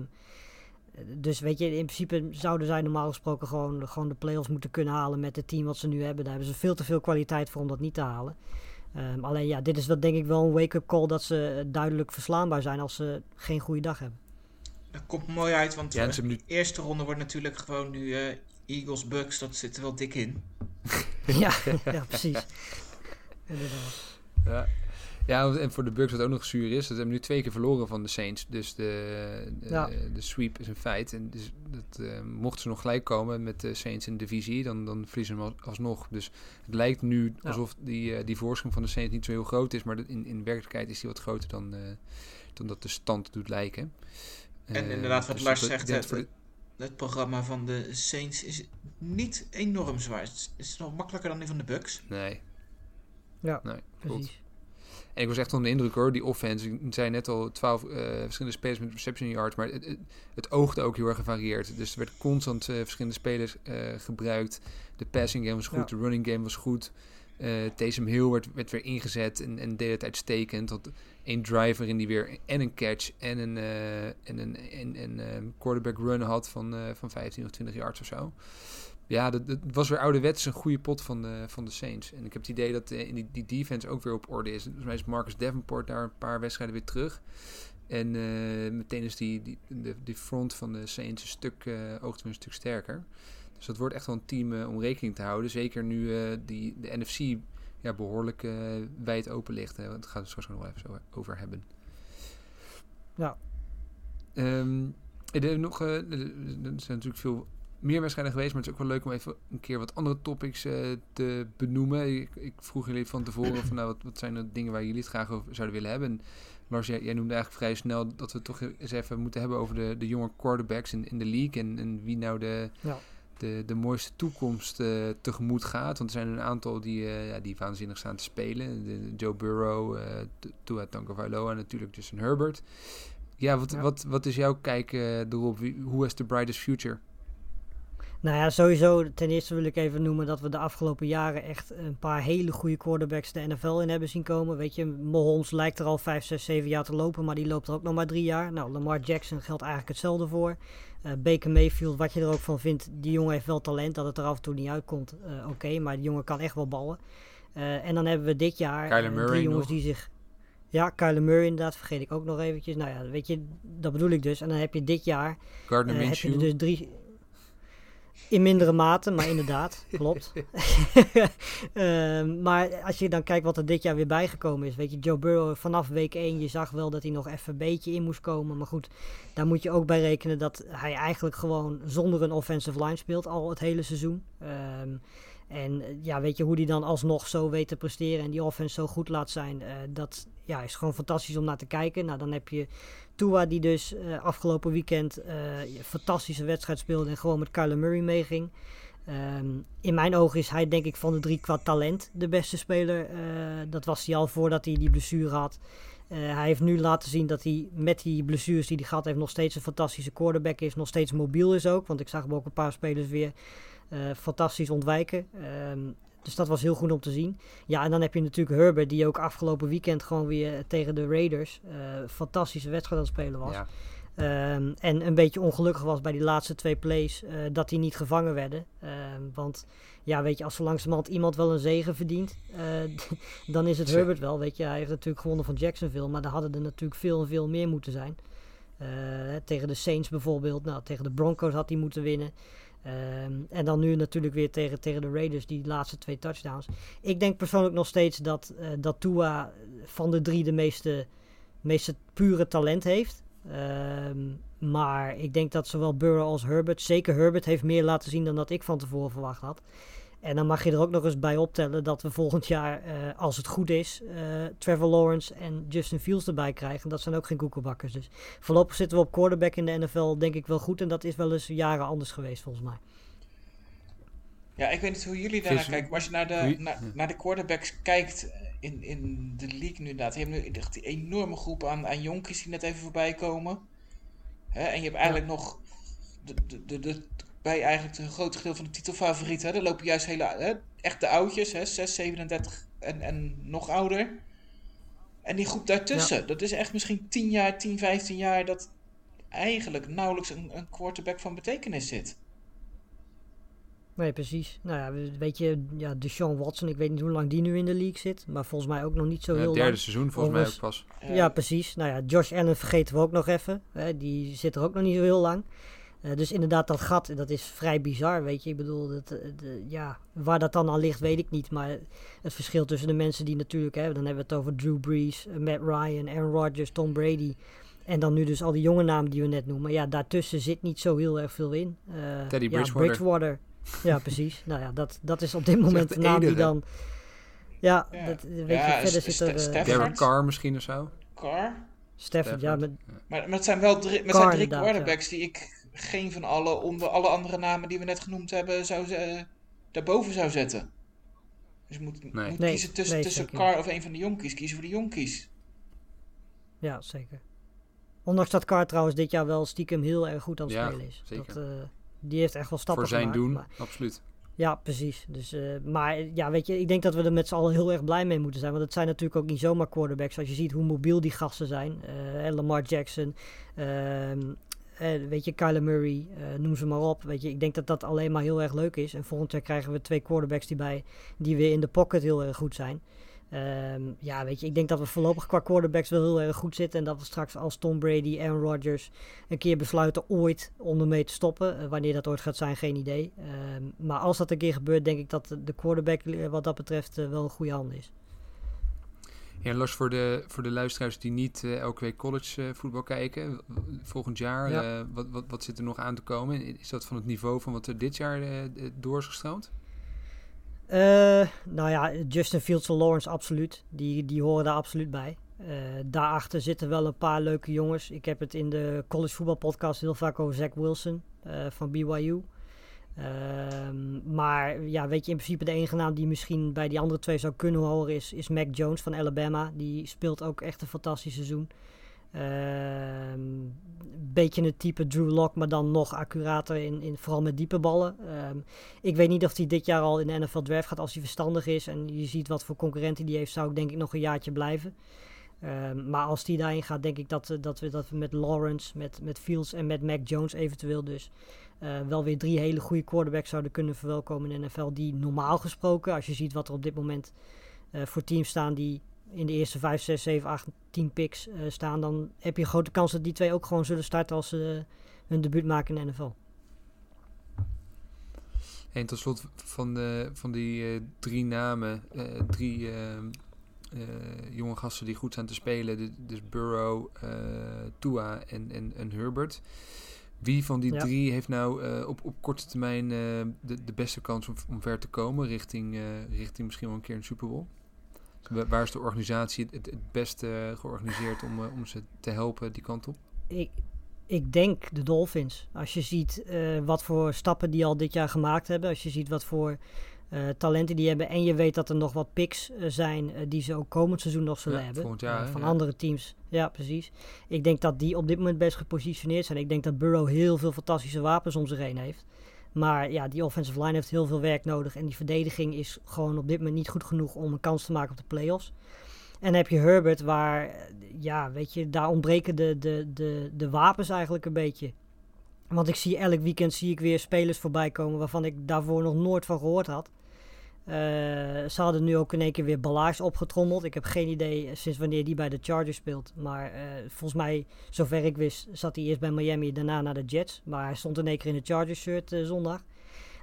dus weet je, in principe zouden zij normaal gesproken gewoon, gewoon de playoffs moeten kunnen halen met het team wat ze nu hebben. Daar hebben ze veel te veel kwaliteit voor om dat niet te halen. Ehm, alleen ja, dit is wel denk ik wel een wake-up call dat ze eh, duidelijk verslaanbaar zijn als ze geen goede dag hebben. Dat komt mooi uit, want Ja, en eh, de eerste ronde wordt natuurlijk gewoon nu eh, Eagles Bucks. Dat zit er wel dik in. [LAUGHS] ja, ja, precies. Inderdaad. Ja. ja, en voor de Bucks wat ook nog zuur is, dat hebben nu twee keer verloren van de Saints. Dus de, de, Ja. de sweep is een feit. En dus dat, eh, mochten ze nog gelijk komen met de Saints in de divisie, dan, dan verliezen ze hem als- alsnog. Dus het lijkt nu Ja. alsof die, eh, die voorsprong van de Saints niet zo heel groot is, maar in, in werkelijkheid is die wat groter dan, eh, dan dat de stand doet lijken. En Eh, inderdaad, wat dus Lars zegt, het- voor de- Het programma van de Saints is niet enorm zwaar. Het is- nog makkelijker dan die van de Bucks. Nee, Ja, nee, precies. En ik was echt onder de indruk hoor, die offense. Ik zei net al, 12 eh, verschillende spelers met reception yards, maar het, het, het oogde ook heel erg gevarieerd. Dus er werd constant eh, verschillende spelers eh, gebruikt. De passing game was goed, Ja. de running game was goed. Eh Taysom Hill werd, werd weer ingezet en, en deed het uitstekend. Had één driver in die weer en een catch en een, eh, en een, en, en, eh, quarterback run had van, van 15 of 20 yards of zo. Ja, dat, dat was weer ouderwets een goede pot van de, van de Saints. En ik heb het idee dat in die, die defense ook weer op orde is. Volgens mij is Marcus Davenport daar een paar wedstrijden weer terug. En meteen is die, die, de, front van de Saints een stuk, oogt een stuk sterker. Dus dat wordt echt wel een team eh, om rekening te houden. Zeker nu eh, die, de NFC ja, behoorlijk eh, wijd open ligt. Hè. Want daar gaan we straks nog wel even zo over hebben. Ja. Ehm, er, er nog, zijn natuurlijk veel meer wedstrijden geweest, maar het is ook wel leuk om even een keer wat andere topics te benoemen. Ik, ik vroeg jullie van tevoren van nou, wat, wat zijn de dingen waar jullie het graag over zouden willen hebben. En Lars, jij, jij noemde eigenlijk vrij snel dat we het toch eens even moeten hebben over de, de jonge quarterbacks in, in de league en, en wie nou de, Ja. De, de mooiste toekomst eh, tegemoet gaat. Want er zijn een aantal die, eh, ja, die waanzinnig staan te spelen. De, Joe Burrow, T- Tua Tagovailoa en natuurlijk Justin Herbert. Ja, wat, Ja. Wat, wat is jouw kijk erop? Wie- Who has the brightest future? Nou ja, sowieso. Ten eerste wil ik even noemen dat we de afgelopen jaren echt een paar hele goede quarterbacks de NFL in hebben zien komen. Weet je, Mahomes lijkt er al 5, 6, 7 jaar te lopen, maar die loopt er ook nog maar drie jaar. Nou, Lamar Jackson geldt eigenlijk hetzelfde voor. Eh, Baker Mayfield, wat je er ook van vindt, die jongen heeft wel talent. Dat het er af en toe niet uitkomt, eh, oké, maar die jongen kan echt wel ballen. Eh, en dan hebben we dit jaar drie jongens nog. die zich... Ja, Kyler Murray inderdaad, vergeet ik ook nog eventjes. Nou ja, weet je, dat bedoel ik dus. En dan heb je dit jaar Gardner eh, heb je Minshew? er dus drie. In mindere mate, maar inderdaad, [LAUGHS] klopt. [LAUGHS] Ehm, maar als je dan kijkt wat er dit jaar weer bijgekomen is. Weet je, Joe Burrow vanaf week 1, je zag wel dat hij nog even een beetje in moest komen. Maar goed, daar moet je ook bij rekenen dat hij eigenlijk gewoon zonder een offensive line speelt al het hele seizoen. Ehm, en eh, ja, weet je hoe die dan alsnog zo weet te presteren en die offense zo goed laat zijn. eh, dat ja, is gewoon fantastisch om naar te kijken. Nou, dan heb je Tua die dus eh, afgelopen weekend een fantastische wedstrijd speelde en gewoon met Kyler Murray meeging. Ehm, in mijn ogen is hij denk ik van de drie qua talent de beste speler. Dat was hij al voordat hij die blessure had. Hij heeft nu laten zien dat hij met die blessures die hij gehad heeft nog steeds een fantastische quarterback is. Nog steeds mobiel is ook. Want ik zag hem ook een paar spelers weer fantastisch ontwijken. Ehm, dus dat was heel goed om te zien. Ja, en dan heb je natuurlijk Herbert, die ook afgelopen weekend gewoon weer tegen de Raiders uh, fantastische wedstrijd aan het spelen was. Ja. Um, en een beetje ongelukkig was bij die laatste twee plays uh, dat die niet gevangen werden. Um, want ja, weet je, als zo langzamerhand iemand wel een zegen verdient, [LAUGHS] dan is het. Herbert wel. Weet je, hij heeft natuurlijk gewonnen van Jacksonville, maar daar hadden er natuurlijk veel en veel meer moeten zijn. Tegen de Saints bijvoorbeeld, nou, tegen de Broncos had hij moeten winnen. Um, en dan nu natuurlijk weer tegen, tegen de Raiders, die laatste twee touchdowns. Ik denk persoonlijk nog steeds dat, uh, dat Tua van de drie de meeste, meeste pure talent heeft. Um, maar ik denk dat zowel Burrow als Herbert, zeker Herbert, heeft meer laten zien dan dat ik van tevoren verwacht had. En dan mag je er ook nog eens bij optellen dat we volgend jaar, uh, als het goed is, uh, Trevor Lawrence en Justin Fields erbij krijgen. Dat zijn ook geen koekenbakkers. Dus voorlopig zitten we op quarterback in de NFL, denk ik wel goed. En dat is wel eens jaren anders geweest, volgens mij. Ja, ik weet niet hoe jullie daarnaar kijken. Maar als je naar de, naar, naar de quarterbacks kijkt in, in de league nu inderdaad. Je hebt nu echt die enorme groep aan, aan jonkies die net even voorbij komen. Hè? En je hebt eigenlijk ja. nog de, de, de, de, bij eigenlijk een groot gedeelte van de titelfavorieten. Er lopen juist hele, hè, echt de oudjes, hè, 6, 37 en, en nog ouder. En die groep daartussen, ja. dat is echt misschien 10 jaar, 10, 15 jaar dat eigenlijk nauwelijks een, een quarterback van betekenis zit. Nee, precies. Nou ja, weet je, ja, Deshaun Watson, ik weet niet hoe lang die nu in de league zit, maar volgens mij ook nog niet zo ja, heel derde lang. seizoen volgens mij ook pas. Ja, ja, precies. Nou ja, Josh Allen vergeten we ook nog even. Hè, die zit er ook nog niet zo heel lang. Uh, dus inderdaad, dat gat, dat is vrij bizar, weet je. Ik bedoel, dat, de, ja, waar dat dan aan ligt, weet ik niet. Maar het verschil tussen de mensen die natuurlijk, hè, dan hebben we het over Drew Brees, Matt Ryan, Aaron Rodgers, Tom Brady. En dan nu dus al die jonge namen die we net noemen. Ja, daartussen zit niet zo heel erg veel in. Uh, Teddy ja, Bridgewater. Bridgewater. Ja, precies. [LAUGHS] nou ja, dat, dat is op dit moment de, naam die dan... Ja, ja. Dat, weet ja, je, verder zit er... Derek Carr misschien of zo. Carr? Stafford, ja. Met, maar, maar het zijn wel drie, het zijn drie quarterbacks die ik geen van alle onder alle andere namen die we net genoemd hebben zou uh, daarboven zou zetten. Dus je moet, nee. moet nee, kiezen tussen, nee, tussen Carr of een van de jonkies. Kiezen voor de jonkies. Ja, zeker. Ondanks dat Carr trouwens dit jaar wel stiekem heel erg goed aan het ja, spelen is. Zeker. Dat, uh, die heeft echt wel stappen Voor zijn gemaakt, doen, maar, absoluut. Ja, precies. Dus, uh, maar ja, weet je, ik denk dat we er met z'n allen heel erg blij mee moeten zijn. Want het zijn natuurlijk ook niet zomaar quarterbacks. Als je ziet hoe mobiel die gasten zijn. Uh, Lamar Jackson, uh, weet je, Kyler Murray, noem ze maar op. Weet je, ik denk dat dat alleen maar heel erg leuk is. En volgend jaar krijgen we twee quarterbacks die, bij, die weer in de pocket heel erg goed zijn. Um, ja, weet je, ik denk dat we voorlopig qua quarterbacks wel heel erg goed zitten. En dat we straks als Tom Brady, Aaron Rodgers een keer besluiten ooit om ermee te stoppen. Uh, wanneer dat ooit gaat zijn, geen idee. Um, maar als dat een keer gebeurt, denk ik dat de quarterback wat dat betreft wel een goede hand is. Ja, los voor de, voor de luisteraars die niet uh, elke week college uh, voetbal kijken. Volgend jaar, ja. uh, wat, wat, wat zit er nog aan te komen? Is dat van het niveau van wat er dit jaar door is gestroomd? Nou ja, Justin Fields en Lawrence absoluut. Die, die horen daar absoluut bij. Daarachter zitten wel een paar leuke jongens. Ik heb het in de college voetbal podcast heel vaak over Zach Wilson van BYU. Uh, maar ja, weet je, in principe de enige naam die misschien bij die andere twee zou kunnen horen is, is Mac Jones van Alabama. Die speelt ook echt een fantastisch seizoen. Een beetje het type Drew Lock, maar dan nog accurater, in, in, vooral met diepe ballen. Um, ik weet niet of hij dit jaar al in de NFL Draft gaat als hij verstandig is. En je ziet wat voor concurrentie die heeft, zou ik denk ik nog een jaartje blijven. Um, maar als die daarin gaat, denk ik dat, dat, we, dat we met Lawrence, met, met Fields en met Mac Jones eventueel dus... Uh, wel weer drie hele goede quarterbacks zouden kunnen verwelkomen in de NFL. Die normaal gesproken, als je ziet wat er op dit moment uh, voor teams staan die in de eerste 5, 6, 7, 8, 10 picks uh, staan, dan heb je een grote kans dat die twee ook gewoon zullen starten als ze hun debuut maken in de NFL. En tot slot van, de, van die drie namen, drie jonge gasten die goed zijn te spelen, dus Burrow, Tua en, en Herbert. Wie van die ja. drie heeft nou op, op korte termijn de, de beste kans om, om ver te komen richting, richting misschien wel een keer een Super Bowl? Waar is de organisatie het, het beste georganiseerd om, om ze te helpen die kant op? Ik, ik denk de Dolphins. Als je ziet wat voor stappen die al dit jaar gemaakt hebben. Als je ziet wat voor uh, talenten die hebben. En je weet dat er nog wat picks zijn die ze ook komend seizoen nog zullen ja, hebben. Jaar, van andere teams. Ja, precies. Ik denk dat die op dit moment best gepositioneerd zijn. Ik denk dat Burrow heel veel fantastische wapens om zich heen heeft. Maar ja, die offensive line heeft heel veel werk nodig. En die verdediging is gewoon op dit moment niet goed genoeg om een kans te maken op de playoffs. En dan heb je Herbert, waar, eh, ja, weet je, daar ontbreken de, de, de, de wapens eigenlijk een beetje. Want ik zie elk weekend zie ik weer spelers voorbij komen waarvan ik daarvoor nog nooit van gehoord had. Uh, ze hadden nu ook in één keer weer Ballage opgetrommeld. Ik heb geen idee sinds wanneer die bij de Chargers speelt. Maar uh, volgens mij, zover ik wist, zat hij eerst bij Miami, daarna naar de Jets. Maar hij stond in één keer in de Chargers shirt uh, zondag.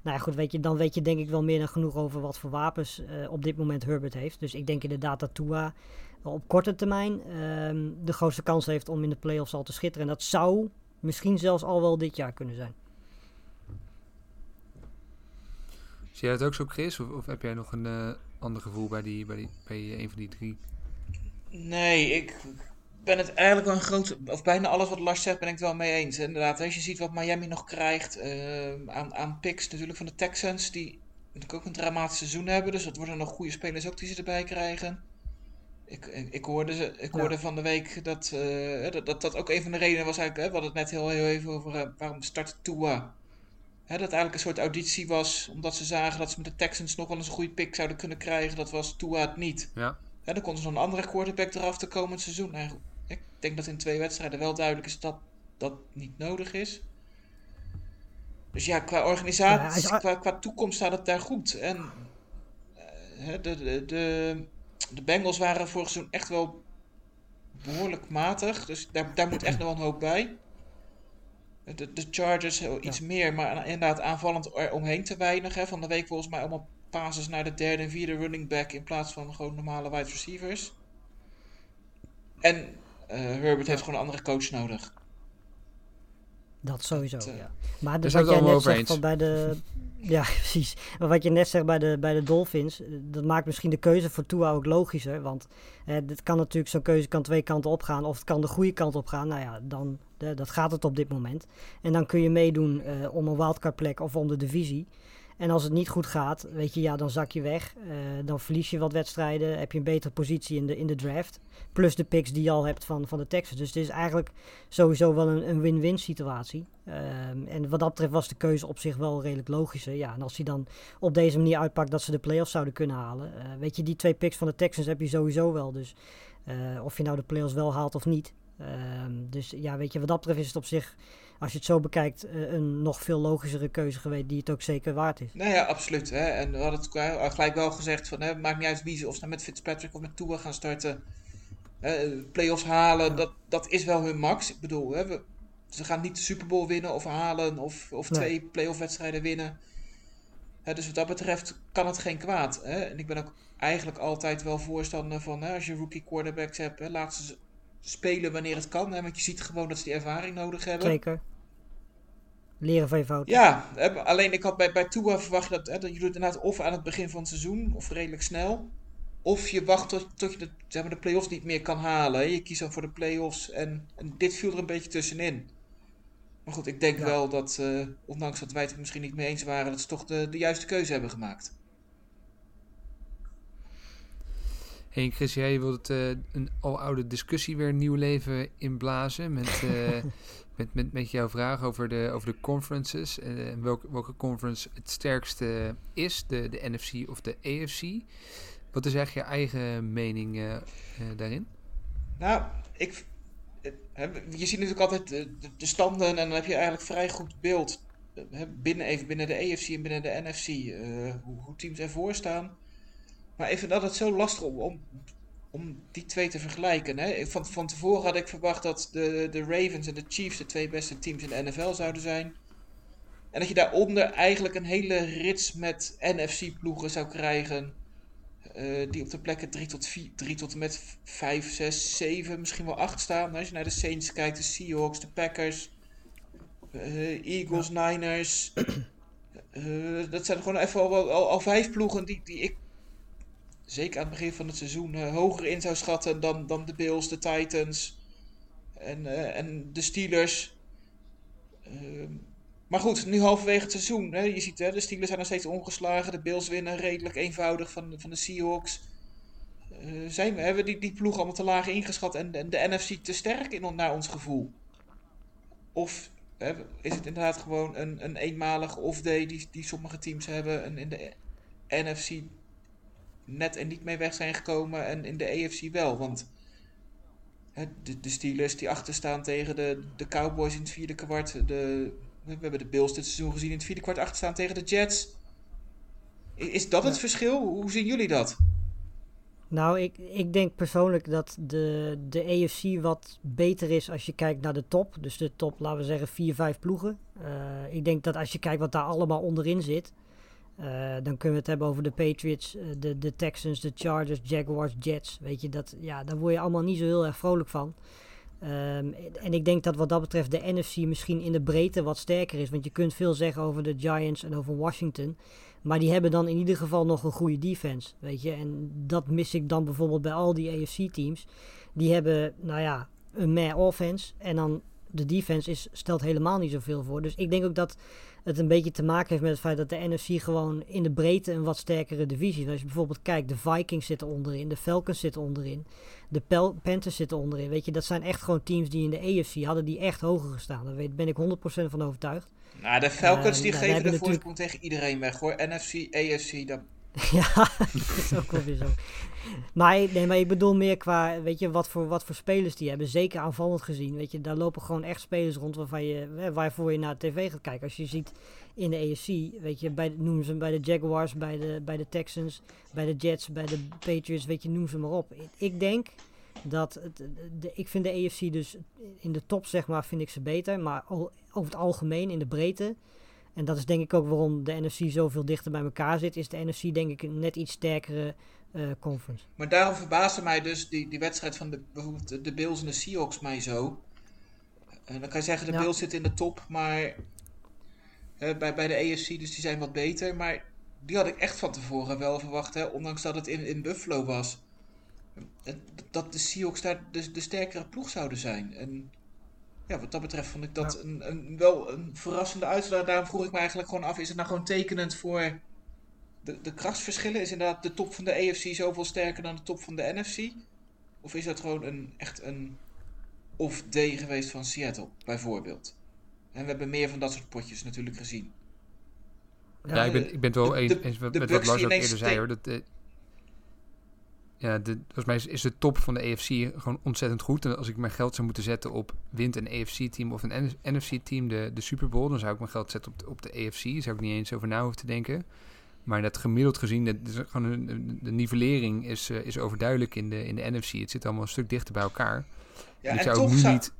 Nou ja, goed, weet je, dan weet je denk ik wel meer dan genoeg over wat voor wapens op dit moment Herbert heeft. Dus ik denk inderdaad dat Tua op korte termijn ehm, de grootste kans heeft om in de playoffs al te schitteren. En dat zou misschien zelfs al wel dit jaar kunnen zijn. Zie jij dat ook zo, Chris? Of, of heb jij nog een uh, ander gevoel bij, die, bij, die, bij een van die drie? Nee, ik ben het eigenlijk wel een groot... Of bijna alles wat Lars zegt ben ik het wel mee eens. Inderdaad, als je ziet wat Miami nog krijgt uh, aan, aan picks natuurlijk van de Texans... die natuurlijk ook een dramatisch seizoen hebben. Dus dat worden nog goede spelers ook die ze erbij krijgen. Ik, ik, ik hoorde, ze, ik hoorde ja. van de week dat, uh, dat, dat dat ook een van de redenen was eigenlijk... Hè, we hadden het net heel, heel even over uh, waarom start Tua... Hè, dat eigenlijk een soort auditie was, omdat ze zagen dat ze met de Texans nog wel eens een goede pick zouden kunnen krijgen. Dat was Tua het niet. Ja. Hè, dan kon er zo'n andere quarterback eraf te komend seizoen. Nou, ik denk dat in twee wedstrijden wel duidelijk is dat dat niet nodig is. Dus ja, qua organisatie, ja, qua, qua toekomst staat het daar goed. En uh, de, de, de, de Bengals waren vorig seizoen echt wel behoorlijk matig. Dus daar, daar moet echt nog wel een hoop bij. De, de Chargers iets ja. meer, maar inderdaad aanvallend er omheen te weinig. Hè. Van de week volgens mij allemaal passes naar de derde en vierde running back in plaats van gewoon normale wide receivers. En uh, Herbert ja. heeft gewoon een andere coach nodig. Dat sowieso, eh, dat, ja. Maar dus wat jij net zegt van bij de... [LAUGHS] Ja, precies. Maar wat je net zegt bij de, bij de Dolphins, dat maakt misschien de keuze voor Tua ook logischer. Want eh, dit kan natuurlijk, zo'n keuze kan twee kanten op gaan. Of het kan de goede kant op gaan. Nou ja, dan, dat gaat het op dit moment. En dan kun je meedoen uh, om een wildcard plek of om de divisie. En als het niet goed gaat, weet je, ja, dan zak je weg. Uh, dan verlies je wat wedstrijden. Heb je een betere positie in de, in de draft. Plus de picks die je al hebt van, van de Texans. Dus het is eigenlijk sowieso wel een, win-win situatie. Um, en wat dat betreft was de keuze op zich wel redelijk logischer. Ja, en als hij dan op deze manier uitpakt dat ze de playoffs zouden kunnen halen. Uh, weet je, die twee picks van de Texans heb je sowieso wel. Dus of je nou de playoffs wel haalt of niet. Um, dus ja, weet je, wat dat betreft is het op zich als je het zo bekijkt, een nog veel logischere keuze geweest die het ook zeker waard is. Nou ja, absoluut. Hè. En we hadden het gelijk wel gezegd van, hè, maakt niet uit wie ze, of ze nou met Fitzpatrick of met Tua gaan starten. Hè, playoffs halen, dat, dat is wel hun max. Ik bedoel, hè, we, ze gaan niet de Super Bowl winnen of halen of, of nee. twee playoff wedstrijden winnen. Hè, dus wat dat betreft kan het geen kwaad. Hè. En ik ben ook eigenlijk altijd wel voorstander van, hè, als je rookie quarterbacks hebt, hè, laat ze spelen wanneer het kan. Hè? Want je ziet gewoon dat ze die ervaring nodig hebben. Zeker. Leren van je fouten. Ja, alleen ik had bij, bij Tua verwacht dat, hè, dat je doet inderdaad of aan het begin van het seizoen, of redelijk snel. Of je wacht tot, tot je de, zeg maar, de play-offs niet meer kan halen. Hè? Je kiest dan voor de play-offs. En, en, dit viel er een beetje tussenin. Maar goed, ik denk ja. wel dat, uh, ondanks dat wij het misschien niet mee eens waren, dat ze toch de, de juiste keuze hebben gemaakt. Hey Chris, jij wilt uh, een aloude discussie weer nieuw leven inblazen met, uh, [LAUGHS] met, met, met jouw vraag over de, over de conferences. Uh, welke, welke conference het sterkste is, de, de NFC of de AFC. Wat is eigenlijk je eigen mening daarin? Nou, ik, je ziet natuurlijk altijd de, de, standen en dan heb je eigenlijk vrij goed beeld. Binnen, even binnen de AFC en binnen de NFC, hoe, hoe teams ervoor staan. Maar ik vind dat het zo lastig om, om, om die twee te vergelijken. Hè? Van, van tevoren had ik verwacht dat de, de Ravens en de Chiefs de twee beste teams in de NFL zouden zijn. En dat je daaronder eigenlijk een hele rits met NFC-ploegen zou krijgen. Uh, die op de plekken 3 tot, 4, 3 tot en met 5, 6, 7, misschien wel 8 staan. Als je naar de Saints kijkt, de Seahawks, de Packers, uh, Eagles. Niners. Uh, dat zijn gewoon even al, al, al vijf ploegen die, die ik zeker aan het begin van het seizoen uh, hoger in zou schatten dan, dan de Bills, de Titans en, uh, en de Steelers. Uh, maar goed, nu halverwege het seizoen. Hè, je ziet, hè, de Steelers zijn nog steeds ongeslagen. De Bills winnen redelijk eenvoudig van, van de Seahawks. zijn we, hebben we die, die ploeg allemaal te laag ingeschat en, en de NFC te sterk in, naar ons gevoel? Of Hè, is het inderdaad gewoon een, een eenmalige off-day die, die sommige teams hebben en in de NFC net en niet mee weg zijn gekomen en in de AFC wel? Want hè, de, de Steelers die achterstaan tegen de, de Cowboys in het vierde kwart, de, we hebben de Bills dit seizoen gezien in het vierde kwart achterstaan tegen de Jets. Is dat het Ja. verschil? Hoe zien jullie dat? Nou, ik, ik denk persoonlijk dat de, de AFC wat beter is als je kijkt naar de top. Dus de top, laten we zeggen, vier, vijf ploegen. Eh, ik denk dat als je kijkt wat daar allemaal onderin zit. Eh, dan kunnen we het hebben over de Patriots, eh, de, de Texans, de Chargers, Jaguars, Jets. Weet je, dat, ja, daar word je allemaal niet zo heel erg vrolijk van. Ehm, en ik denk dat wat dat betreft de NFC misschien in de breedte wat sterker is. Want je kunt veel zeggen over de Giants en over Washington. Maar die hebben dan in ieder geval nog een goede defense. Weet je, en dat mis ik dan bijvoorbeeld bij al die AFC-teams. Die hebben, nou ja, een meh offense. En dan de defense is, stelt helemaal niet zoveel voor. Dus ik denk ook dat het een beetje te maken heeft met het feit dat de NFC gewoon in de breedte een wat sterkere divisie is. Als je bijvoorbeeld kijkt, de Vikings zitten onderin, de Falcons zitten onderin, de Pel- Panthers zitten onderin. Weet je, dat zijn echt gewoon teams die in de AFC hadden die echt hoger gestaan. Daar ben ik 100% van overtuigd. Nou, de Falcons Eh, die nou, geven de voorsprong tegen iedereen weg hoor. NFC, AFC, dat... [LAUGHS] Ja, [LAUGHS] dat is ook wel weer zo. Maar, nee, maar ik bedoel meer qua, weet je, wat voor, wat voor spelers die hebben. Zeker aanvallend gezien, weet je. Daar lopen gewoon echt spelers rond waarvan je, waarvoor je naar de tv gaat kijken. Als je ziet in de AFC, weet je, bij, noem ze bij de Jaguars, bij de, bij de Texans, bij de Jets, bij de Patriots, weet je, noem ze maar op. Ik, denk dat, het, de, ik vind de AFC dus in de top, zeg maar, vind ik ze beter. Maar over het algemeen, in de breedte, en dat is denk ik ook waarom de NFC zoveel dichter bij elkaar zit. Is de NFC denk ik een net iets sterkere conference. Maar daarom verbaasde mij dus die, die wedstrijd van de, bijvoorbeeld de- Bills en de Seahawks mij zo. En dan kan je zeggen, de Ja. Bills zitten in de top, maar eh, bij, bij de AFC, dus die zijn wat beter. Maar die had ik echt van tevoren wel verwacht, hè, ondanks dat het in, in Buffalo was. Eh, Dat de Seahawks daar de, de sterkere ploeg zouden zijn. En ja, wat dat betreft vond ik dat Ja. een, een, wel een verrassende uitslag. Daarom vroeg ik me eigenlijk gewoon af, is het nou gewoon tekenend voor de, de krachtsverschillen? Is inderdaad de top van de AFC zoveel sterker dan de top van de NFC? Of is dat gewoon een, echt een off-day geweest van Seattle, bijvoorbeeld? En we hebben meer van dat soort potjes natuurlijk gezien. Ja, ik, ben, ik ben het wel de- eens, de- eens met de wat Lars ook eerder zei hoor. Dat, eh, ja, de, volgens mij is, is de top van de AFC gewoon ontzettend goed. En als ik mijn geld zou moeten zetten op wint een AFC-team of een NFC-team de, de Super Bowl, dan zou ik mijn geld zetten op de, op de AFC. Daar zou ik niet eens over na hoeven te denken. Maar dat gemiddeld gezien, de, de, gewoon een- de nivellering is, eh, is overduidelijk in de, in de NFC. Het zit allemaal een stuk dichter bij elkaar. Ja, ik en zou toch nu zou, niet...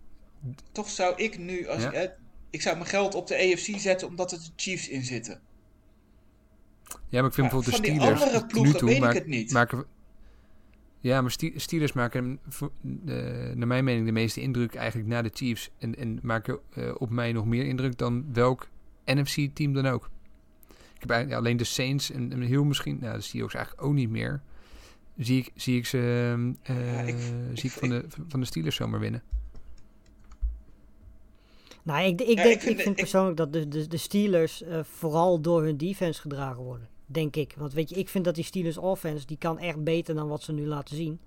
toch zou ik nu, als Ja? eh, ik zou mijn geld op de AFC zetten omdat er de Chiefs in zitten. Ja, maar ik vind Ja, bijvoorbeeld de Steelers andere tot ploegen nu toe weet ik het niet. maken... Ja, maar Ste- Steelers maken naar mijn mening de meeste indruk eigenlijk na de Chiefs. En, en maken eh, op mij nog meer indruk dan welk NFC-team dan ook. Ik heb eigenlijk alleen de Saints en, en heel misschien, nou de Seahawks eigenlijk ook niet meer. Zie ik, zie ik ze eh, Ja, ik- zie ik- ik van, de, van de Steelers zomaar winnen. Nou, ik, ik, Ja, denk, ik ik vind- persoonlijk dat de, de, de Steelers eh, vooral door hun defense gedragen worden. Denk ik. Want weet je, ik vind dat die Steelers offense, die kan echt beter dan wat ze nu laten zien.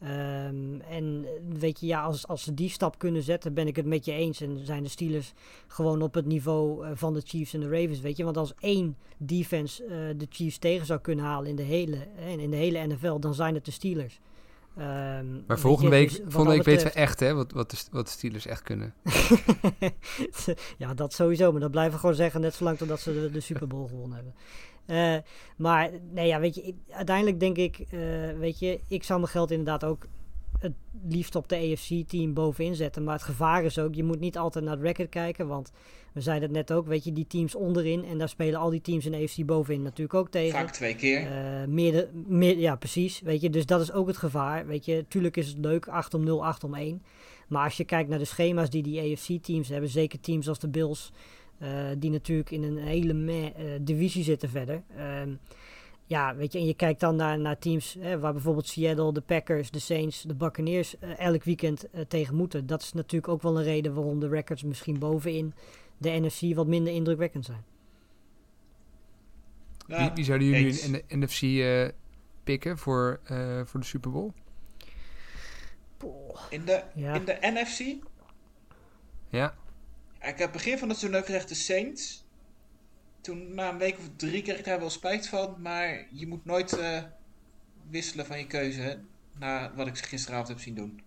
Ehm, en eh, weet je, ja, als, als ze die stap kunnen zetten, ben ik het met je eens. En zijn de Steelers gewoon op het niveau eh, van de Chiefs en de Ravens, weet je. Want als één defense eh, de Chiefs tegen zou kunnen halen in de hele, in de hele NFL, dan zijn het de Steelers. Ehm, Maar volgende week, dus volgende week weten we betreft- echt hè, wat, wat, de, wat de Steelers echt kunnen. [LAUGHS] ja, dat sowieso. Maar dat blijven we gewoon zeggen, net zolang totdat ze de, de Super Bowl gewonnen hebben. Eh, maar nee, ja, weet je, uiteindelijk denk ik, eh, weet je, ik zou mijn geld inderdaad ook het liefst op de AFC-team bovenin zetten. Maar het gevaar is ook, je moet niet altijd naar het record kijken, want we zeiden het net ook, weet je, die teams onderin en daar spelen al die teams in de AFC bovenin natuurlijk ook tegen. Vaak twee keer. Eh, meer, ja, precies. Weet je, dus dat is ook het gevaar. Weet je, tuurlijk is het leuk, 8 om 0, 8 om 1. Maar als je kijkt naar de schema's die die AFC-teams hebben, zeker teams als de Bills, die natuurlijk in een hele meh, eh, divisie zitten verder. Ehm, ja, weet je, en je kijkt dan naar, naar teams hè, waar bijvoorbeeld Seattle, de Packers, de Saints, de Buccaneers eh, elk weekend eh, tegen moeten. Dat is natuurlijk ook wel een reden waarom de records misschien bovenin de NFC wat minder indrukwekkend zijn. Ja, wie, wie zouden jullie eens. in de NFC eh, pikken voor, eh, voor de Super Bowl? In de, Ja. in de NFC? Ja, Ik heb begin van het ook gezegd de Saints. Toen na een week of drie kreeg ik daar wel spijt van. Maar je moet nooit eh, wisselen van je keuze. Hè, na wat ik gisteravond heb zien doen.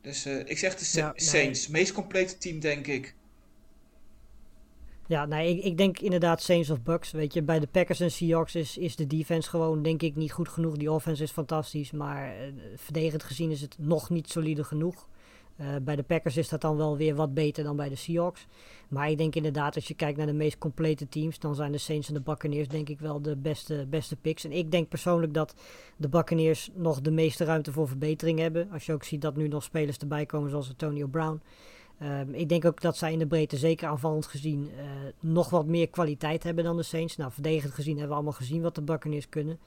Dus eh, ik zeg de Sa- Ja, nee. Saints. Meest complete team, denk ik. Ja, nee, ik, ik denk inderdaad Saints of Bucks. Weet je, bij de Packers en Seahawks is, is de defense gewoon, denk ik, niet goed genoeg. Die offense is fantastisch, maar eh, verdedigend gezien is het nog niet solide genoeg. Eh, bij de Packers is dat dan wel weer wat beter dan bij de Seahawks. Maar ik denk inderdaad, als je kijkt naar de meest complete teams, dan zijn de Saints en de Buccaneers denk ik wel de beste, beste picks. En ik denk persoonlijk dat de Buccaneers nog de meeste ruimte voor verbetering hebben. Als je ook ziet dat nu nog spelers erbij komen zoals Antonio Brown. Ehm, ik denk ook dat zij in de breedte, zeker aanvallend gezien, eh, nog wat meer kwaliteit hebben dan de Saints. Nou, verdedigend gezien hebben we allemaal gezien wat de Buccaneers kunnen.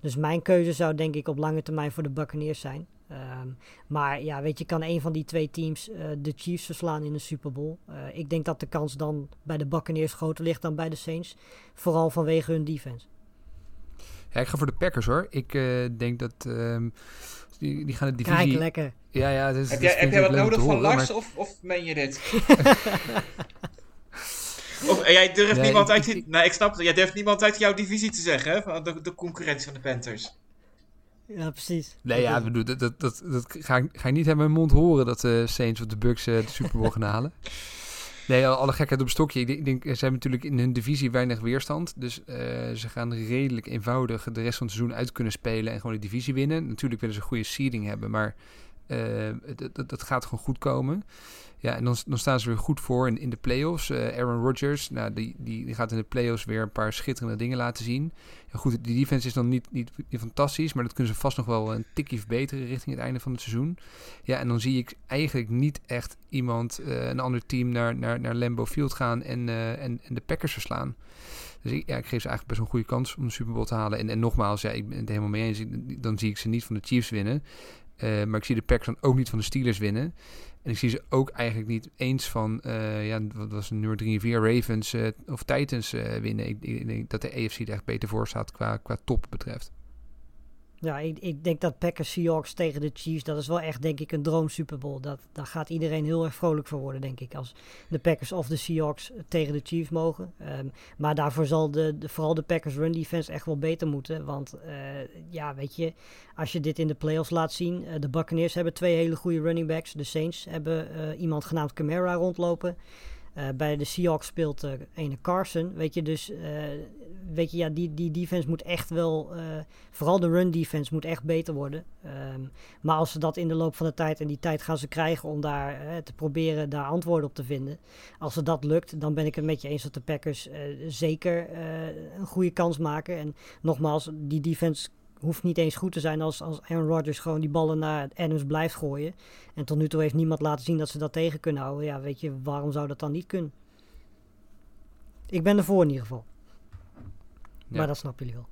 Dus mijn keuze zou denk ik op lange termijn voor de Buccaneers zijn. Ehm, maar ja, weet je, kan een van die twee teams eh, de Chiefs verslaan in de Super Bowl. Eh, ik denk dat de kans dan bij de Buccaneers groter ligt dan bij de Saints. Vooral vanwege hun defense. Ja, ik ga voor de Packers hoor. Ik denk dat ehm, die, die gaan de Kijk, divisie... lekker. ja, ja. Is, Heb jij, heb jij wat nodig van Lars maar- of, of meen je dit? [LAUGHS] of eh, jij durft Nee, niemand ik- uit... ik- Nee, ik snap het. Jij durft niemand uit jouw divisie te zeggen, hè? Van de, de concurrentie van de Panthers. Ja, precies. Nee, ja, bedoel, dat, dat, dat, dat ga, ik, ga ik niet uit mijn mond horen dat de Saints of de Bucks eh, de Super Bowl gaan halen. [LAUGHS] Nee, alle gekheid op stokje. Ik denk, denk, ze hebben natuurlijk in hun divisie weinig weerstand. Dus eh, ze gaan redelijk eenvoudig de rest van het seizoen uit kunnen spelen en gewoon de divisie winnen. Natuurlijk willen ze een goede seeding hebben, maar eh, dat gaat gewoon goed komen. Ja, en dan, dan staan ze weer goed voor in, in de playoffs. Eh Aaron Rodgers, nou, die, die, die gaat in de playoffs weer een paar schitterende dingen laten zien. Ja, goed, die defense is dan niet, niet, fantastisch, maar dat kunnen ze vast nog wel een tikje verbeteren richting het einde van het seizoen. Ja, en dan zie ik eigenlijk niet echt iemand, eh, een ander team, naar, naar, naar Lambeau Field gaan en, eh, en, en de Packers verslaan. Dus ik, ja, ik geef ze eigenlijk best een goede kans om de Super Bowl te halen. En, en nogmaals, ja, ik ben het helemaal mee eens. Dan zie ik ze niet van de Chiefs winnen. Maar ik zie de Packers dan ook niet van de Steelers winnen. En ik zie ze ook eigenlijk niet eens van, eh, ja, wat was het, nummer 3 en 4, Ravens eh, of Titans eh, winnen. Ik, ik denk dat de AFC er echt beter voor staat qua, qua top betreft. Ja, ik, ik denk dat Packers Seahawks tegen de Chiefs, dat is wel echt denk ik een droom Super Bowl. Dat, daar gaat iedereen heel erg vrolijk voor worden, denk ik. Als de Packers of de Seahawks tegen de Chiefs mogen. Ehm, maar daarvoor zal de, vooral de Packers run defense echt wel beter moeten. Want eh, ja, weet je, als je dit in de playoffs laat zien. eh, de Buccaneers hebben twee hele goede running backs. De Saints hebben eh, iemand genaamd Camara rondlopen. Eh, bij de Seahawks speelt eh ene Carson. Weet je, dus eh, weet je, ja, die, die defense moet echt wel. eh, vooral de run defense moet echt beter worden. Ehm, maar als ze dat in de loop van de tijd, en die tijd gaan ze krijgen om daar te proberen daar antwoorden op te vinden. Als ze dat lukt, dan ben ik het met je eens dat de Packers zeker een goede kans maken. En nogmaals, die defense hoeft niet eens goed te zijn als, als Aaron Rodgers gewoon die ballen naar Adams blijft gooien. En tot nu toe heeft niemand laten zien dat ze dat tegen kunnen houden. Ja, weet je, waarom zou dat dan niet kunnen? Ik ben ervoor in ieder geval. Ja. Maar dat snappen jullie wel.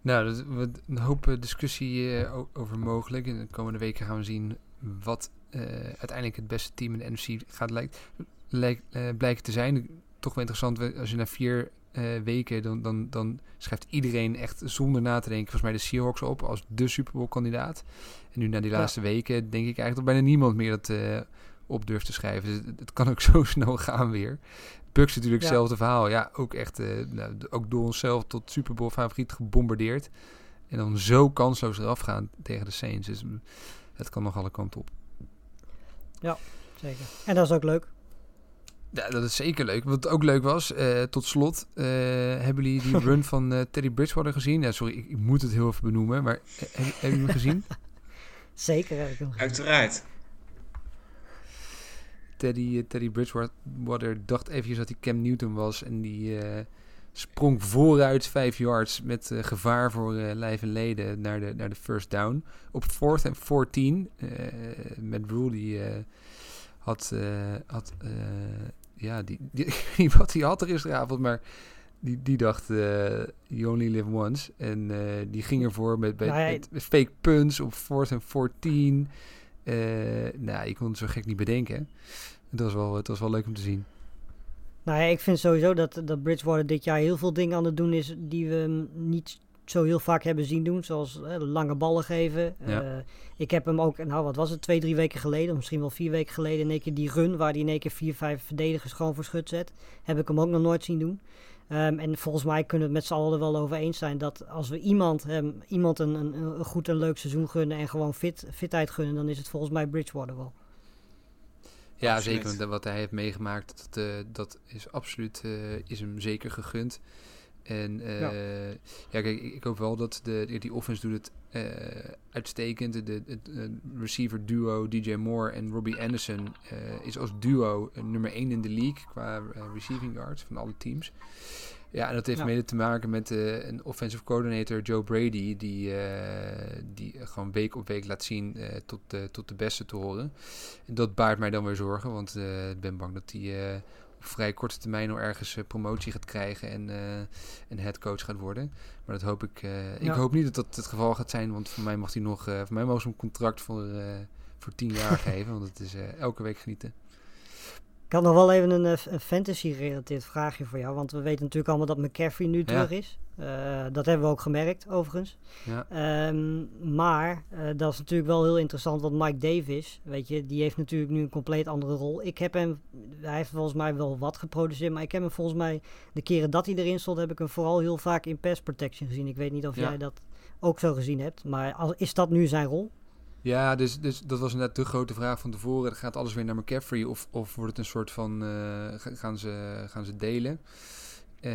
Nou, dat, we een hoop discussie eh, over mogelijk. In de komende weken gaan we zien wat eh, uiteindelijk het beste team in de NFC gaat lijkt, lijkt, eh, blijken te zijn. Toch wel interessant, als je na vier eh, weken, dan, dan, dan schrijft iedereen echt zonder na te denken, volgens mij de Seahawks op als de Super Bowl kandidaat. En nu na die Ja. laatste weken denk ik eigenlijk dat bijna niemand meer dat eh, op durft te schrijven. Dus het, het kan ook [LAUGHS] zo snel gaan weer. Bucks natuurlijk Ja. hetzelfde verhaal. Ja, ook echt, eh, nou, ook door onszelf tot Super Bowl favoriet gebombardeerd. En dan zo kansloos eraf gaan tegen de Saints. Dus het kan nog alle kanten op. Zeker. En dat is ook leuk. Ja, dat is zeker leuk. Wat ook leuk was, eh, tot slot, eh, hebben jullie die [LAUGHS] run van eh, Teddy Bridgewater gezien? Ja, sorry, ik, ik moet het heel even benoemen, maar heb- hebben jullie hem gezien? [LAUGHS] Zeker heb ik hem gezien. Uiteraard. Teddy, Teddy Bridgewater dacht eventjes dat hij Cam Newton was en die eh, sprong vooruit vijf yards met gevaar voor eh, lijf en leden naar de, naar de first down. Op fourth en 14, eh met Rule die had, eh, had eh, ja, die, die, [LAUGHS] ik wat hij had er gisteravond, maar die, die dacht, eh you only live once. En eh, die ging ervoor met, met, Nou met fake punts op fourth en 14. Eh, nou, je kon het zo gek niet bedenken. Het was wel, het was wel leuk om te zien. Nou ja, ik vind sowieso dat, dat Bridgewater dit jaar heel veel dingen aan het doen is die we niet zo heel vaak hebben zien doen. Zoals eh, lange ballen geven. Ja. Eh, ik heb hem ook, nou wat was het, twee, drie weken geleden, of misschien wel vier weken geleden, in één keer die run waar hij in één keer vier, vijf verdedigers gewoon voor schut zet. Heb ik hem ook nog nooit zien doen. Ehm, en volgens mij kunnen we het met z'n allen er wel over eens zijn dat als we iemand, hem, iemand een, een, een goed en leuk seizoen gunnen en gewoon fit, fitheid gunnen, dan is het volgens mij Bridgewater wel. Ja, Absoluut. zeker. Wat hij heeft meegemaakt, dat, eh, dat is absoluut eh, is hem zeker gegund. En eh, Ja. ja. kijk, ik, hoop wel dat de, die- offense doet het eh, uitstekend. De, de, het eh, receiver duo DJ Moore en Robbie Anderson is als duo nummer 1 in de league qua receiving yards van alle teams. Ja, en dat heeft Ja. mede te maken met een offensive coordinator, Joe Brady, die, die gewoon week op week laat zien tot, de tot de beste te horen. En dat baart mij dan weer zorgen, want ik ben bang dat hij op vrij korte termijn nog ergens eh, promotie gaat krijgen en eh een headcoach gaat worden. Maar dat hoop ik. eh, Ik hoop niet dat dat het geval gaat zijn, want voor mij mag hij nog, eh, voor mij mogen ze een contract voor, eh, voor tien jaar [LAUGHS] geven, want het is eh, elke week genieten. Ik had nog wel even een, eh, een fantasy-gerelateerd vraagje voor jou. Want we weten natuurlijk allemaal dat McCaffrey nu terug is. Eh, dat hebben we ook gemerkt, overigens. Ja. Ehm, maar eh, dat is natuurlijk wel heel interessant, want Mike Davis, weet je, die heeft natuurlijk nu een compleet andere rol. Ik heb hem, hij heeft volgens mij wel wat geproduceerd, maar ik heb hem volgens mij, de keren dat hij erin stond, heb ik hem vooral heel vaak in pass protection gezien. Ik weet niet of Ja. jij dat ook zo gezien hebt, maar als, is dat nu zijn rol? Ja, dus, dus dat was inderdaad de grote vraag van tevoren. Gaat alles weer naar McCaffrey of, of wordt het een soort van... eh, ga- gaan, ze, gaan ze delen? Eh,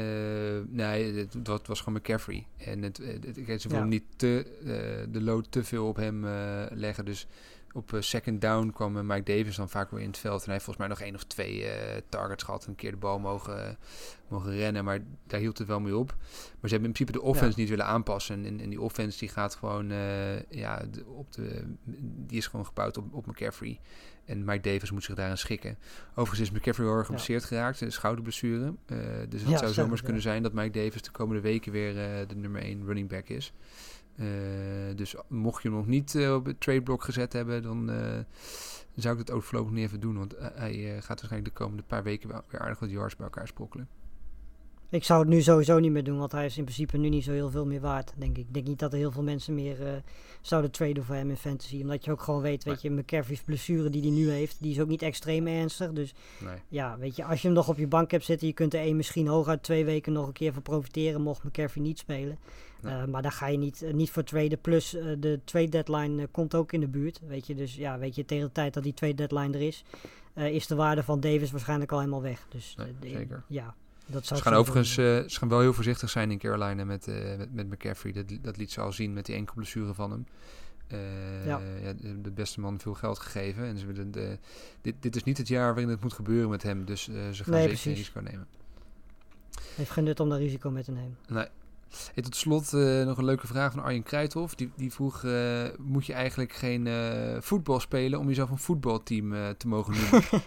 nee, het, dat was gewoon McCaffrey. En het, het, het- ze wilden Ja. niet te, eh, de load te veel op hem leggen. Dus op eh, second down kwam eh, Mike Davis dan vaak weer in het veld. En hij heeft volgens mij nog één of twee eh, targets gehad. Een keer de bal mogen, mogen rennen. Maar daar hield het wel mee op. Maar ze hebben in principe de offense niet willen aanpassen. En, en die offense die gaat gewoon... ja, de- op de, die is gewoon gebouwd op, op McCaffrey. En Mike Davis moet zich daaraan schikken. Overigens is McCaffrey heel erg Ja. geblesseerd geraakt. Een schouderblessure. Dus het Ja, zou zomers kunnen zijn dat Mike Davis de komende weken weer de nummer 1 running back is. Eh, dus mocht je hem nog niet eh, op het trade block gezet hebben, dan eh, zou ik dat ook voorlopig niet even doen. Want hij gaat waarschijnlijk de komende paar weken wel weer aardig wat yards bij elkaar sprokkelen. Ik zou het nu sowieso niet meer doen, want hij is in principe nu niet zo heel veel meer waard, denk ik. Ik denk niet dat er heel veel mensen meer zouden traden voor hem in fantasy. Omdat je ook gewoon weet, weet je, McCaffrey's blessure die hij nu heeft, die is ook niet extreem ernstig. Dus Nee. ja, weet je, als je hem nog op je bank hebt zitten, je kunt er één misschien hooguit twee weken nog een keer van profiteren, mocht McCaffrey niet spelen. Eh, maar daar ga je niet, eh, niet voor traden. Plus eh, de trade deadline komt ook in de buurt, weet je. Dus ja, weet je, tegen de tijd dat die trade deadline er is, is de waarde van Davis waarschijnlijk al helemaal weg. Dus Nee, zeker. ja, dat zou Ze gaan overigens ze gaan wel heel voorzichtig zijn in Carolina met, met, met McCaffrey. Dat, dat liet ze al zien met die enkele blessure van hem. Ja. ja, de, beste man veel geld gegeven. En ze willen de, dit, dit is niet het jaar waarin het moet gebeuren met hem. Dus ze gaan Nee, zeker geen risico nemen. Heeft geen nut om daar risico mee te nemen. Nee. Hey, tot slot eh, nog een leuke vraag van Arjen Krijthof. Die, die vroeg, eh, moet je eigenlijk geen eh, voetbal spelen om jezelf een voetbalteam te mogen noemen? [LAUGHS]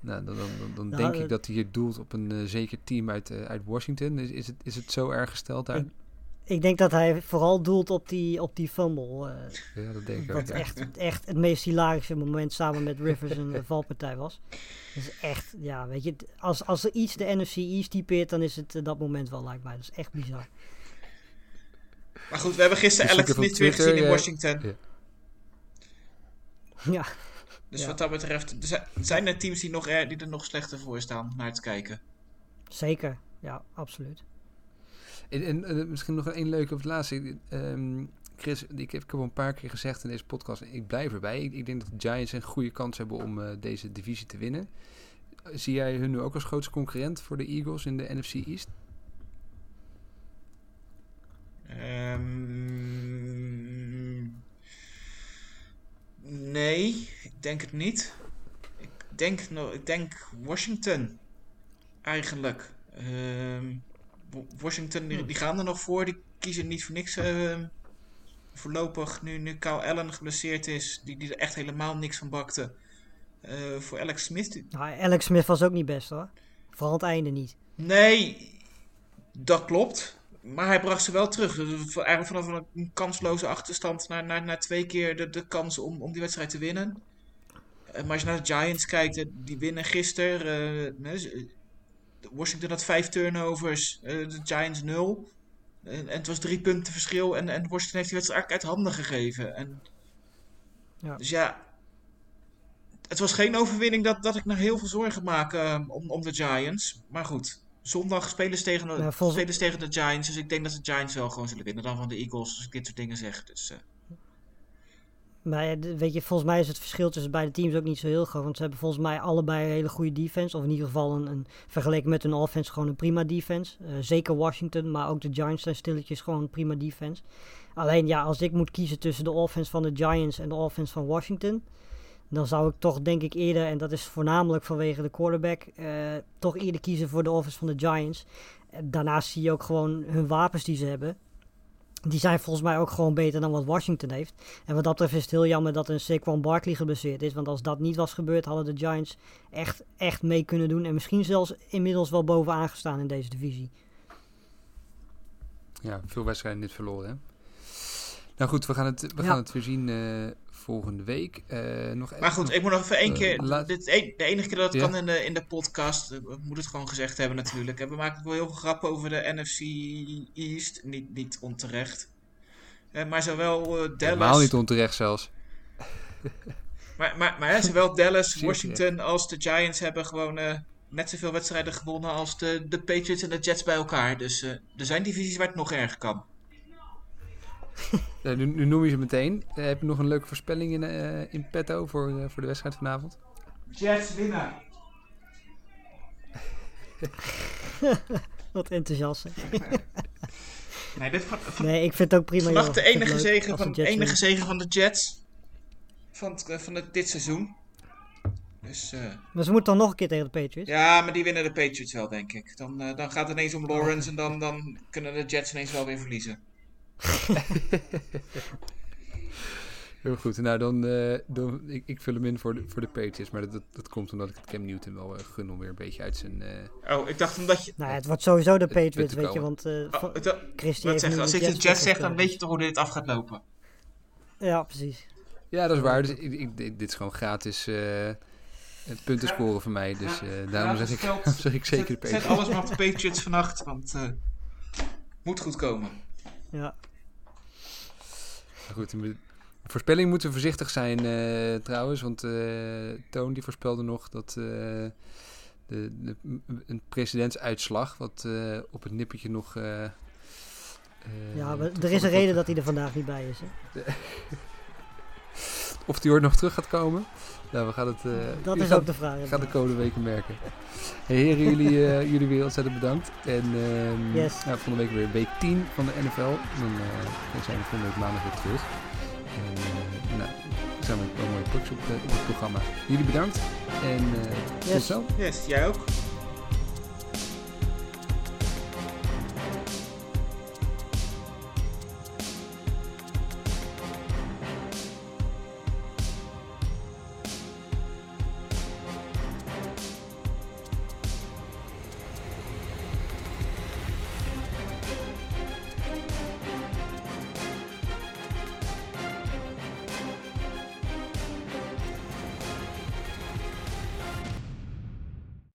nou, dan, dan, dan, Nou, denk ik dat hij hier doelt op een zeker team uit, uit Washington. Is, is, het, is het zo erg gesteld daar? Ik- Ik denk dat hij vooral doelt op die, op die fumble. eh, ja, dat denk ik ook. wat ja. echt, echt het meest hilarische moment samen met Rivers en de valpartij was. Dus echt, ja, weet je, als, als er iets de NFC East typeert, dan is het eh, dat moment wel, lijkt mij. Dat is echt bizar. Maar goed, we hebben gisteren Dus Alex Smith weer gezien in eh, Washington. Ja. [LAUGHS] ja, Dus Ja. wat dat betreft, er zijn- zijn er teams die, nog er, die er nog slechter voor staan naar te kijken. zeker. Ja, absoluut. En, eh, misschien nog één leuke of het laatste. Ehm, Chris, ik heb, ik heb al een paar keer gezegd in deze podcast, ik blijf erbij. Ik, denk dat de Giants een goede kans hebben om eh, deze divisie te winnen. Eh, Zie jij hun nu ook als grootste concurrent voor de Eagles in de NFC East? Ehm, nee, ik denk het niet. Ik denk, ik denk Washington. Eigenlijk. Ehm, Washington, die, die gaan er nog voor. Die kiezen niet voor niks. ehm, voorlopig, nu, nu Kyle Allen geblesseerd is, die, die er echt helemaal niks van bakte. Eh, voor Alex Smith. Nou, Alex Smith was ook niet best hoor. Vooral het einde niet. Nee, dat klopt. Maar hij bracht ze wel terug. Dus eigenlijk vanaf een kansloze achterstand naar, naar, naar twee keer de, de kans om, om die wedstrijd te winnen. Eh, maar als je naar de Giants kijkt, eh, die winnen gisteren. Washington had vijf turnovers, eh, de Giants nul. En, het was drie punten verschil en, en Washington heeft die wedstrijd eigenlijk uit handen gegeven. En, Ja. Dus ja, het was geen overwinning dat, dat ik nog heel veel zorgen maak eh, om, om de Giants. Maar goed, zondag spelen ze, tegen de, Ja, volgens- spelen ze tegen de Giants. Dus ik denk dat de Giants wel gewoon zullen winnen dan van de Eagles. Als ik dit soort dingen zeg. Dus, eh, Maar weet je, volgens mij is het verschil tussen beide teams ook niet zo heel groot. Want ze hebben volgens mij allebei een hele goede defense. Of in ieder geval een, een vergeleken met hun offense gewoon een prima defense. Eh, zeker Washington, maar ook de Giants zijn stilletjes gewoon een prima defense. Alleen ja, als ik moet kiezen tussen de offense van de Giants en de offense van Washington. Dan zou ik toch denk ik eerder, en dat is voornamelijk vanwege de quarterback, eh, toch eerder kiezen voor de offense van de Giants. Eh, Daarnaast zie je ook gewoon hun wapens die ze hebben. Die zijn volgens mij ook gewoon beter dan wat Washington heeft. En wat dat betreft is het heel jammer dat een Saquon Barkley geblesseerd is. Want als dat niet was gebeurd, hadden de Giants echt, echt mee kunnen doen. En misschien zelfs inmiddels wel bovenaan gestaan in deze divisie. Ja, veel wedstrijden dit verloren. Hè? Nou goed, we gaan het, we Ja. gaan het weer zien eh, volgende week. Eh, nog maar goed, ik moet nog even één eh, keer. laat- Dit, een- de enige keer dat het Ja. kan in de, in de podcast. eh, We moeten het gewoon gezegd hebben natuurlijk. We maken wel heel veel grappen over de NFC East. Niet, niet onterecht. Maar zowel Dallas. Helemaal niet onterecht zelfs. [LAUGHS] Maar, maar, maar hè, zowel Dallas, Washington als de Giants hebben gewoon net zoveel wedstrijden gewonnen als de, de Patriots en de Jets bij elkaar. Dus er zijn divisies waar het nog erger kan. [LAUGHS] Nu, nu noem je ze meteen. Eh, heb je nog een leuke voorspelling in, eh, in petto voor, eh, voor de wedstrijd vanavond? Jets winnen. [LAUGHS] Wat enthousiast. [LAUGHS] Nee, dit van, van, Nee, ik vind het ook prima. joh. de enige het leuk zege als de van, Jets enige winnen. zege van de Jets. Van, het, van het, dit seizoen. Dus, eh, Maar ze moeten dan nog een keer tegen de Patriots. ja, maar die winnen de Patriots wel, denk ik. Dan, eh, dan gaat het ineens om Lawrence en dan, dan kunnen de Jets ineens wel weer verliezen. [LAUGHS] Heel goed. Nou, dan, eh, dan ik, ik vul hem in voor de, voor de Patriots. Maar dat, dat, dat komt omdat ik het Cam Newton wel eh, gun om weer een beetje uit zijn... eh, Oh, ik dacht omdat je... Nou, ja, het wordt sowieso de Het Patriots, weet je. Want eh, Oh, nu als ik de Jets Jets zeg, dan weet je toch hoe dit af gaat lopen. Ja, precies. Ja, dat is waar. Dus ik, ik, dit is gewoon gratis eh het punten scoren voor mij. Dus eh, daarom zeg ik, [LAUGHS] zeg ik zeker de Zet, zet Patriots. alles maar op de Patriots vannacht, want eh moet goed komen. Ja. Maar Goed, de voorspelling moeten we voorzichtig zijn eh, trouwens. Want eh, Toon die voorspelde nog dat eh, de, de, een presidentsuitslag... wat op het nippertje nog... ja, maar er is een de- reden dat hij er vandaag niet bij is. Hè. [LAUGHS] Of die ooit nog terug gaat komen. Nou, we gaan het... eh, Dat is gaat- ook de vraag. Ik ga de komende weken merken. Hey, heren, jullie, eh, [LAUGHS] jullie weer ontzettend bedankt. En ehm Yes. nou, volgende week weer week 10 van de NFL. Dan, eh, dan zijn we volgende week maandag weer terug. En eh, nou, dan zijn we wel mooie plugs op, op het programma. Jullie bedankt. En eh tot Yes. zo. Yes, jij ook.